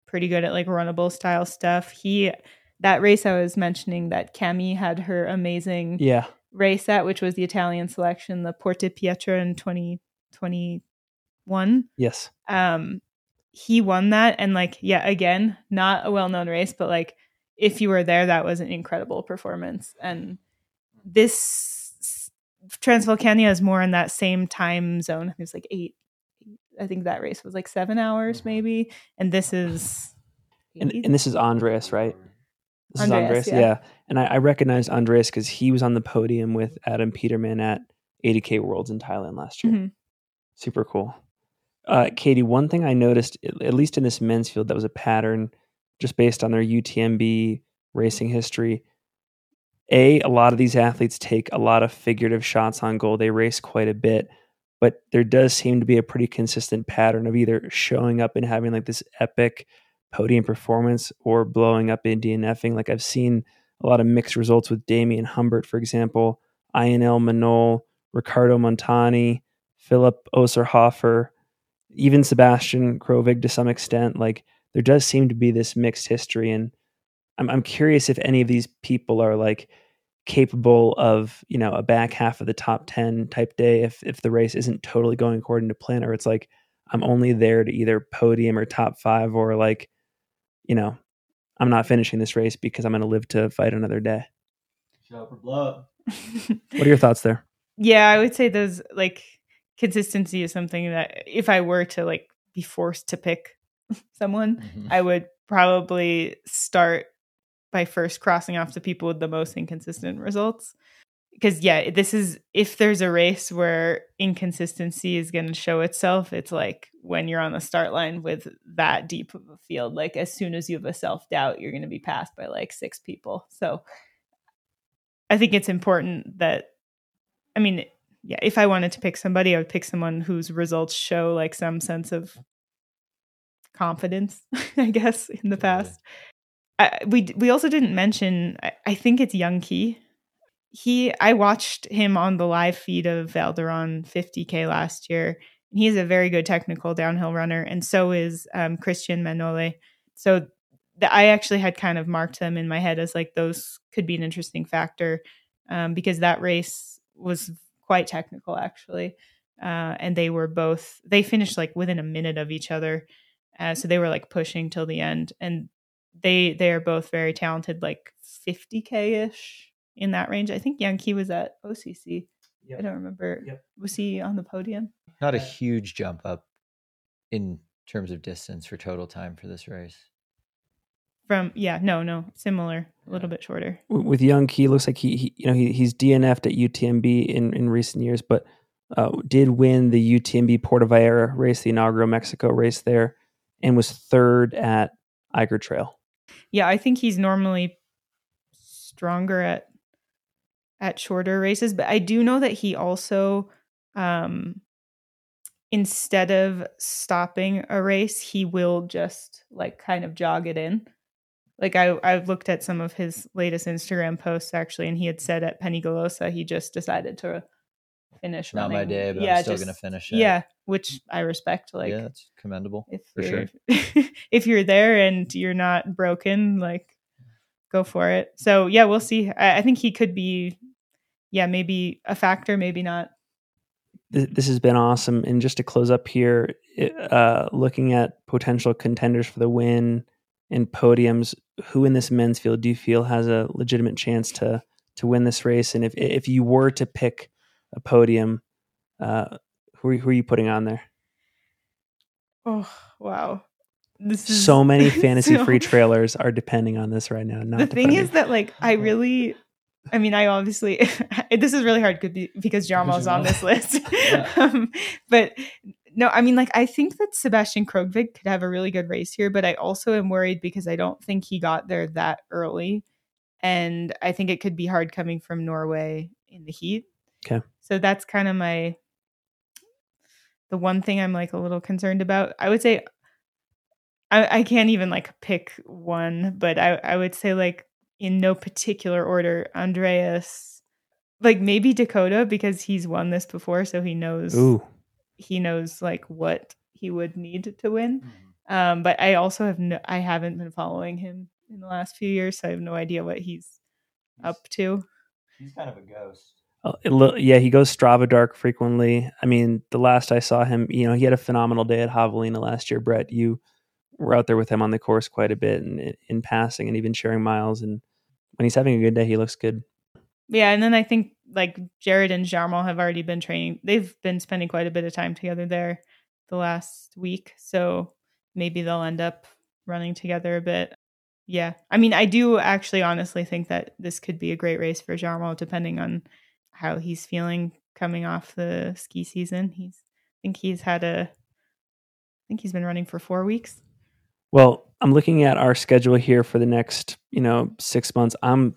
pretty good at like runnable style stuff. He that race I was mentioning that Cami had her amazing Yeah. race at, which was the Italian selection, the Porte Pietra in 2021. Yes. Um, he won that. And, like, yeah, again, not a well known race, but like, if you were there, that was an incredible performance. And this Transvulcania is more in that same time zone. It was like eight. I think that race was like seven hours, maybe. And this is. And, and this is Andreas, right? This Andreas, is yeah. Andreas. Yeah. And I, I recognize Andreas because he was on the podium with Adam Peterman at 80K Worlds in Thailand last year. Mhm. Super cool. Uh, Katie, one thing I noticed, at least in this men's field, that was a pattern just based on their UTMB racing history. A, a lot of these athletes take a lot of figurative shots on goal. They race quite a bit, but there does seem to be a pretty consistent pattern of either showing up and having like this epic podium performance or blowing up in DNFing. Like I've seen a lot of mixed results with Damian Humbert, for example, Ionel Manol, Ricardo Montani, Philip Osterhofer, even Sebastian Krogvig to some extent. Like there does seem to be this mixed history, and I'm I'm curious if any of these people are like capable of you know a back half of the top 10 type day if if the race isn't totally going according to plan or it's like i'm only there to either podium or top five or like you know i'm not finishing this race because i'm going to live to fight another day. Show up or blow what are your thoughts there? Yeah i would say those like consistency is something that if i were to like be forced to pick someone Mhm. i would probably start by first crossing off the people with the most inconsistent results. Because yeah this is if there's a race where inconsistency is going to show itself it's like when you're on the start line with that deep of a field like as soon as you have a self-doubt you're going to be passed by like six people. So i think it's important that i mean yeah if i wanted to pick somebody i would pick someone whose results show like some sense of confidence i guess in the past We we also didn't mention I, I think it's young key he i watched him on the live feed of Val d'Aran 50k last year. He's a very good technical downhill runner and so is um, christian manole. So the, i actually had kind of marked them in my head as like those could be an interesting factor um, because that race was quite technical actually. Uh, and they were both they finished like within a minute of each other. Uh, so they were like pushing till the end. And they they are both very talented like 50k ish in that range. I think yankee was at occ i don't remember. Yep. was he on the podium? Not a huge jump up in terms of distance for total time for this race. from yeah no no similar a little bit shorter. With young key looks like he, he you know he, he's dnf'd at utmb in in recent years but uh, did win the utmb Puerto Vallarta race the inaugural mexico race there and was third at Eiger Trail. Yeah i think he's normally stronger at at shorter races but i do know that he also um instead of stopping a race he will just like kind of jog it in. Like i i've looked at some of his latest instagram posts actually and he had said at Penyagolosa he just decided to finish Not my day, but yeah, I'm still just- gonna finish it. yeah which i respect like yeah, that's commendable. if for you're if you're there and you're not broken like go for it so yeah we'll see I, I think he could be yeah maybe a factor maybe not This has been awesome. And just to close up here, uh, looking at potential contenders for the win and podiums, who in this men's field do you feel has a legitimate chance to to win this race? And if if you were to pick a podium, uh, who are, who are you putting on there? oh wow this is So many fantasy so- free trailers are depending on this right now. Not the thing is that like i really i mean i obviously this is really hard could be- because germain's on this list Yeah. um, but no, I mean, like, I think that Sebastian Krogvig could have a really good race here, but I also am worried because I don't think he got there that early. And I think it could be hard coming from Norway in the heat. Okay. So that's kind of my, the one thing I'm like a little concerned about. I would say, I, I can't even like pick one, but I, I would say, like, in no particular order, Andreas, like maybe Dakota because he's won this before. So he knows Ooh, he knows like what he would need to win. Um, but I also have no, I haven't been following him in the last few years, so I have no idea what he's up to. He's kind of a ghost. Yeah, he goes Strava dark frequently. I mean, the last I saw him, you know, he had a phenomenal day at Javelina last year. Brett, you were out there with him on the course quite a bit and in, in passing and even sharing miles. And when he's having a good day, he looks good. Yeah, and then I think like Jared and Germain have already been training. They've been spending quite a bit of time together there the last week, so maybe they'll end up running together a bit. Yeah, I mean, I do actually honestly think that this could be a great race for Germain, depending on how he's feeling coming off the ski season. He's, I think he's had a, I think he's been running for four weeks. Well, I'm looking at our schedule here for the next, you know, six months. I'm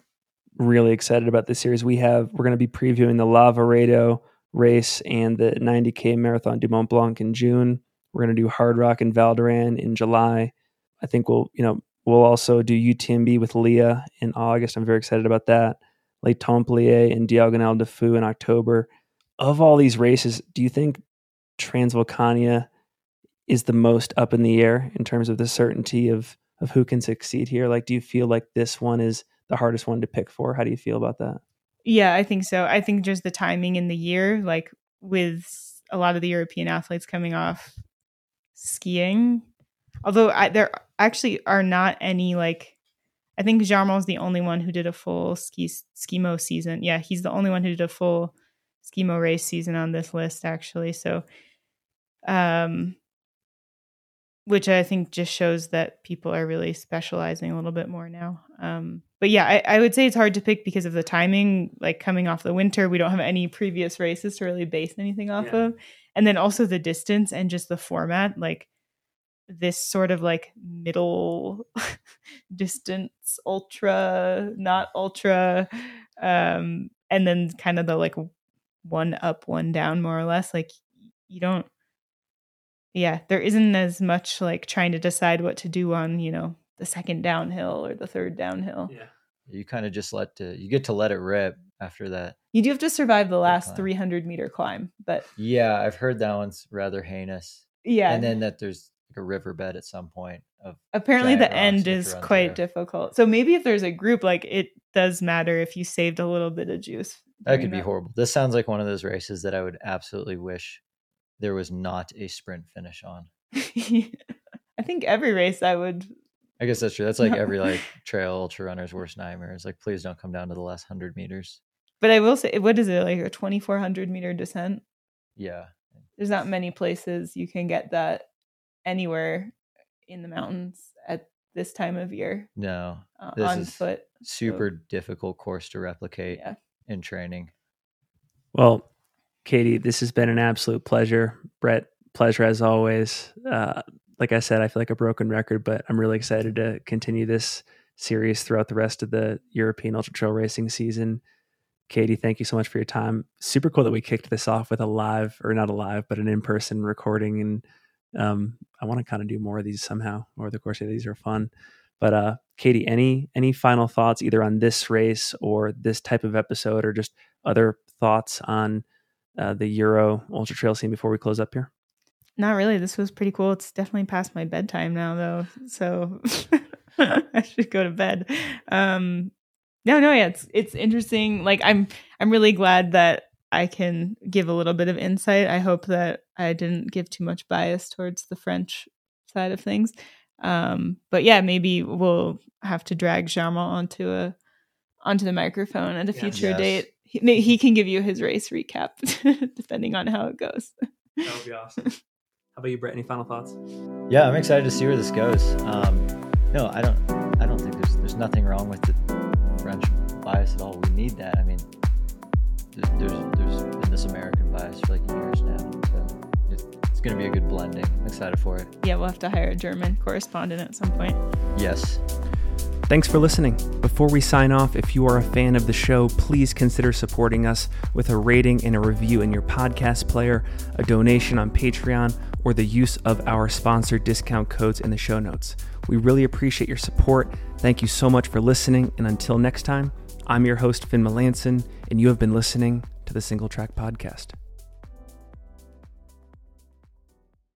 really excited about this series. We have we're going to be previewing the Lavaredo race and the 90k Marathon du Mont Blanc in June. We're going to do Hardrock and Val d'Aran in July. I think we'll, you know, we'll also do UTMB with Leah in August. I'm very excited about that. Les Templiers and Diagonale des Fous in October. Of all these races, do you think Transvulcania is the most up in the air in terms of the certainty of of who can succeed here? Like, do you feel like this one is the hardest one to pick for? How do you feel about that? Yeah, I think so. I think just the timing in the year, like with a lot of the European athletes coming off skiing, although I, there actually are not any like. I think Germain is the only one who did a full ski skimo season. Yeah, he's the only one who did a full skimo race season on this list, actually. So, um, which I think just shows that people are really specializing a little bit more now. Um, but yeah, I, I, would say it's hard to pick because of the timing. Like coming off the winter, we don't have any previous races to really base anything off yeah. of, and then also the distance and just the format. Like this sort of like middle distance, ultra, not ultra, um, and then kind of the like one up, one down, more or less. Like you don't yeah, there isn't as much like trying to decide what to do on, you know, the second downhill or the third downhill. Yeah. You kind of just let to, you get to let it rip after that. You do have to survive the last 300 meter climb, but yeah, I've heard that one's rather heinous. Yeah. And then that there's a riverbed at some point of apparently the end is quite there. difficult. So maybe if there's a group, like it does matter if you saved a little bit of juice. That could be horrible. This sounds like one of those races that I would absolutely wish there was not a sprint finish on. I think every race I would. I guess that's true. That's like every like trail ultra runner's worst nightmare. Is like, please don't come down to the last hundred meters. But I will say, what is it like a twenty four hundred meter descent? Yeah. There's not many places you can get that anywhere in the mountains at this time of year. No, uh, on foot. Super so. difficult course to replicate yeah. in training. Well, Katie, this has been an absolute pleasure. Brett, pleasure as always. Uh, like I said, I feel like a broken record, but I'm really excited to continue this series throughout the rest of the European Ultra Trail racing season. Katie, thank you so much for your time. Super cool that we kicked this off with a live, or not a live, but an in person recording. And um, I want to kind of do more of these somehow over the course of these are fun. But uh, Katie, any any final thoughts either on this race or this type of episode, or just other thoughts on uh, the Euro Ultra Trail scene before we close up here? Not really. This was pretty cool. It's definitely past my bedtime now, though, so I should go to bed. Um, no, no, yeah, it's it's interesting. Like I'm I'm really glad that I can give a little bit of insight. I hope that I didn't give too much bias towards the French side of things. Um, but yeah, maybe we'll have to drag Germain onto a onto the microphone at a future yes. date he, he can give you his race recap depending on how it goes. That would be awesome. How about you, Brett? Any final thoughts? Yeah, I'm excited to see where this goes. Um, no, I don't. I don't think there's there's nothing wrong with the French bias at all. We need that. I mean, there's there's been this American bias for like years now, so it's, it's going to be a good blending. I'm excited for it. Yeah, we'll have to hire a German correspondent at some point. Yes. Thanks for listening. Before we sign off, if you are a fan of the show, please consider supporting us with a rating and a review in your podcast player, a donation on Patreon, or the use of our sponsored discount codes in the show notes. We really appreciate your support. Thank you so much for listening. And until next time, I'm your host, Finn Melanson, and you have been listening to the Single Track Podcast.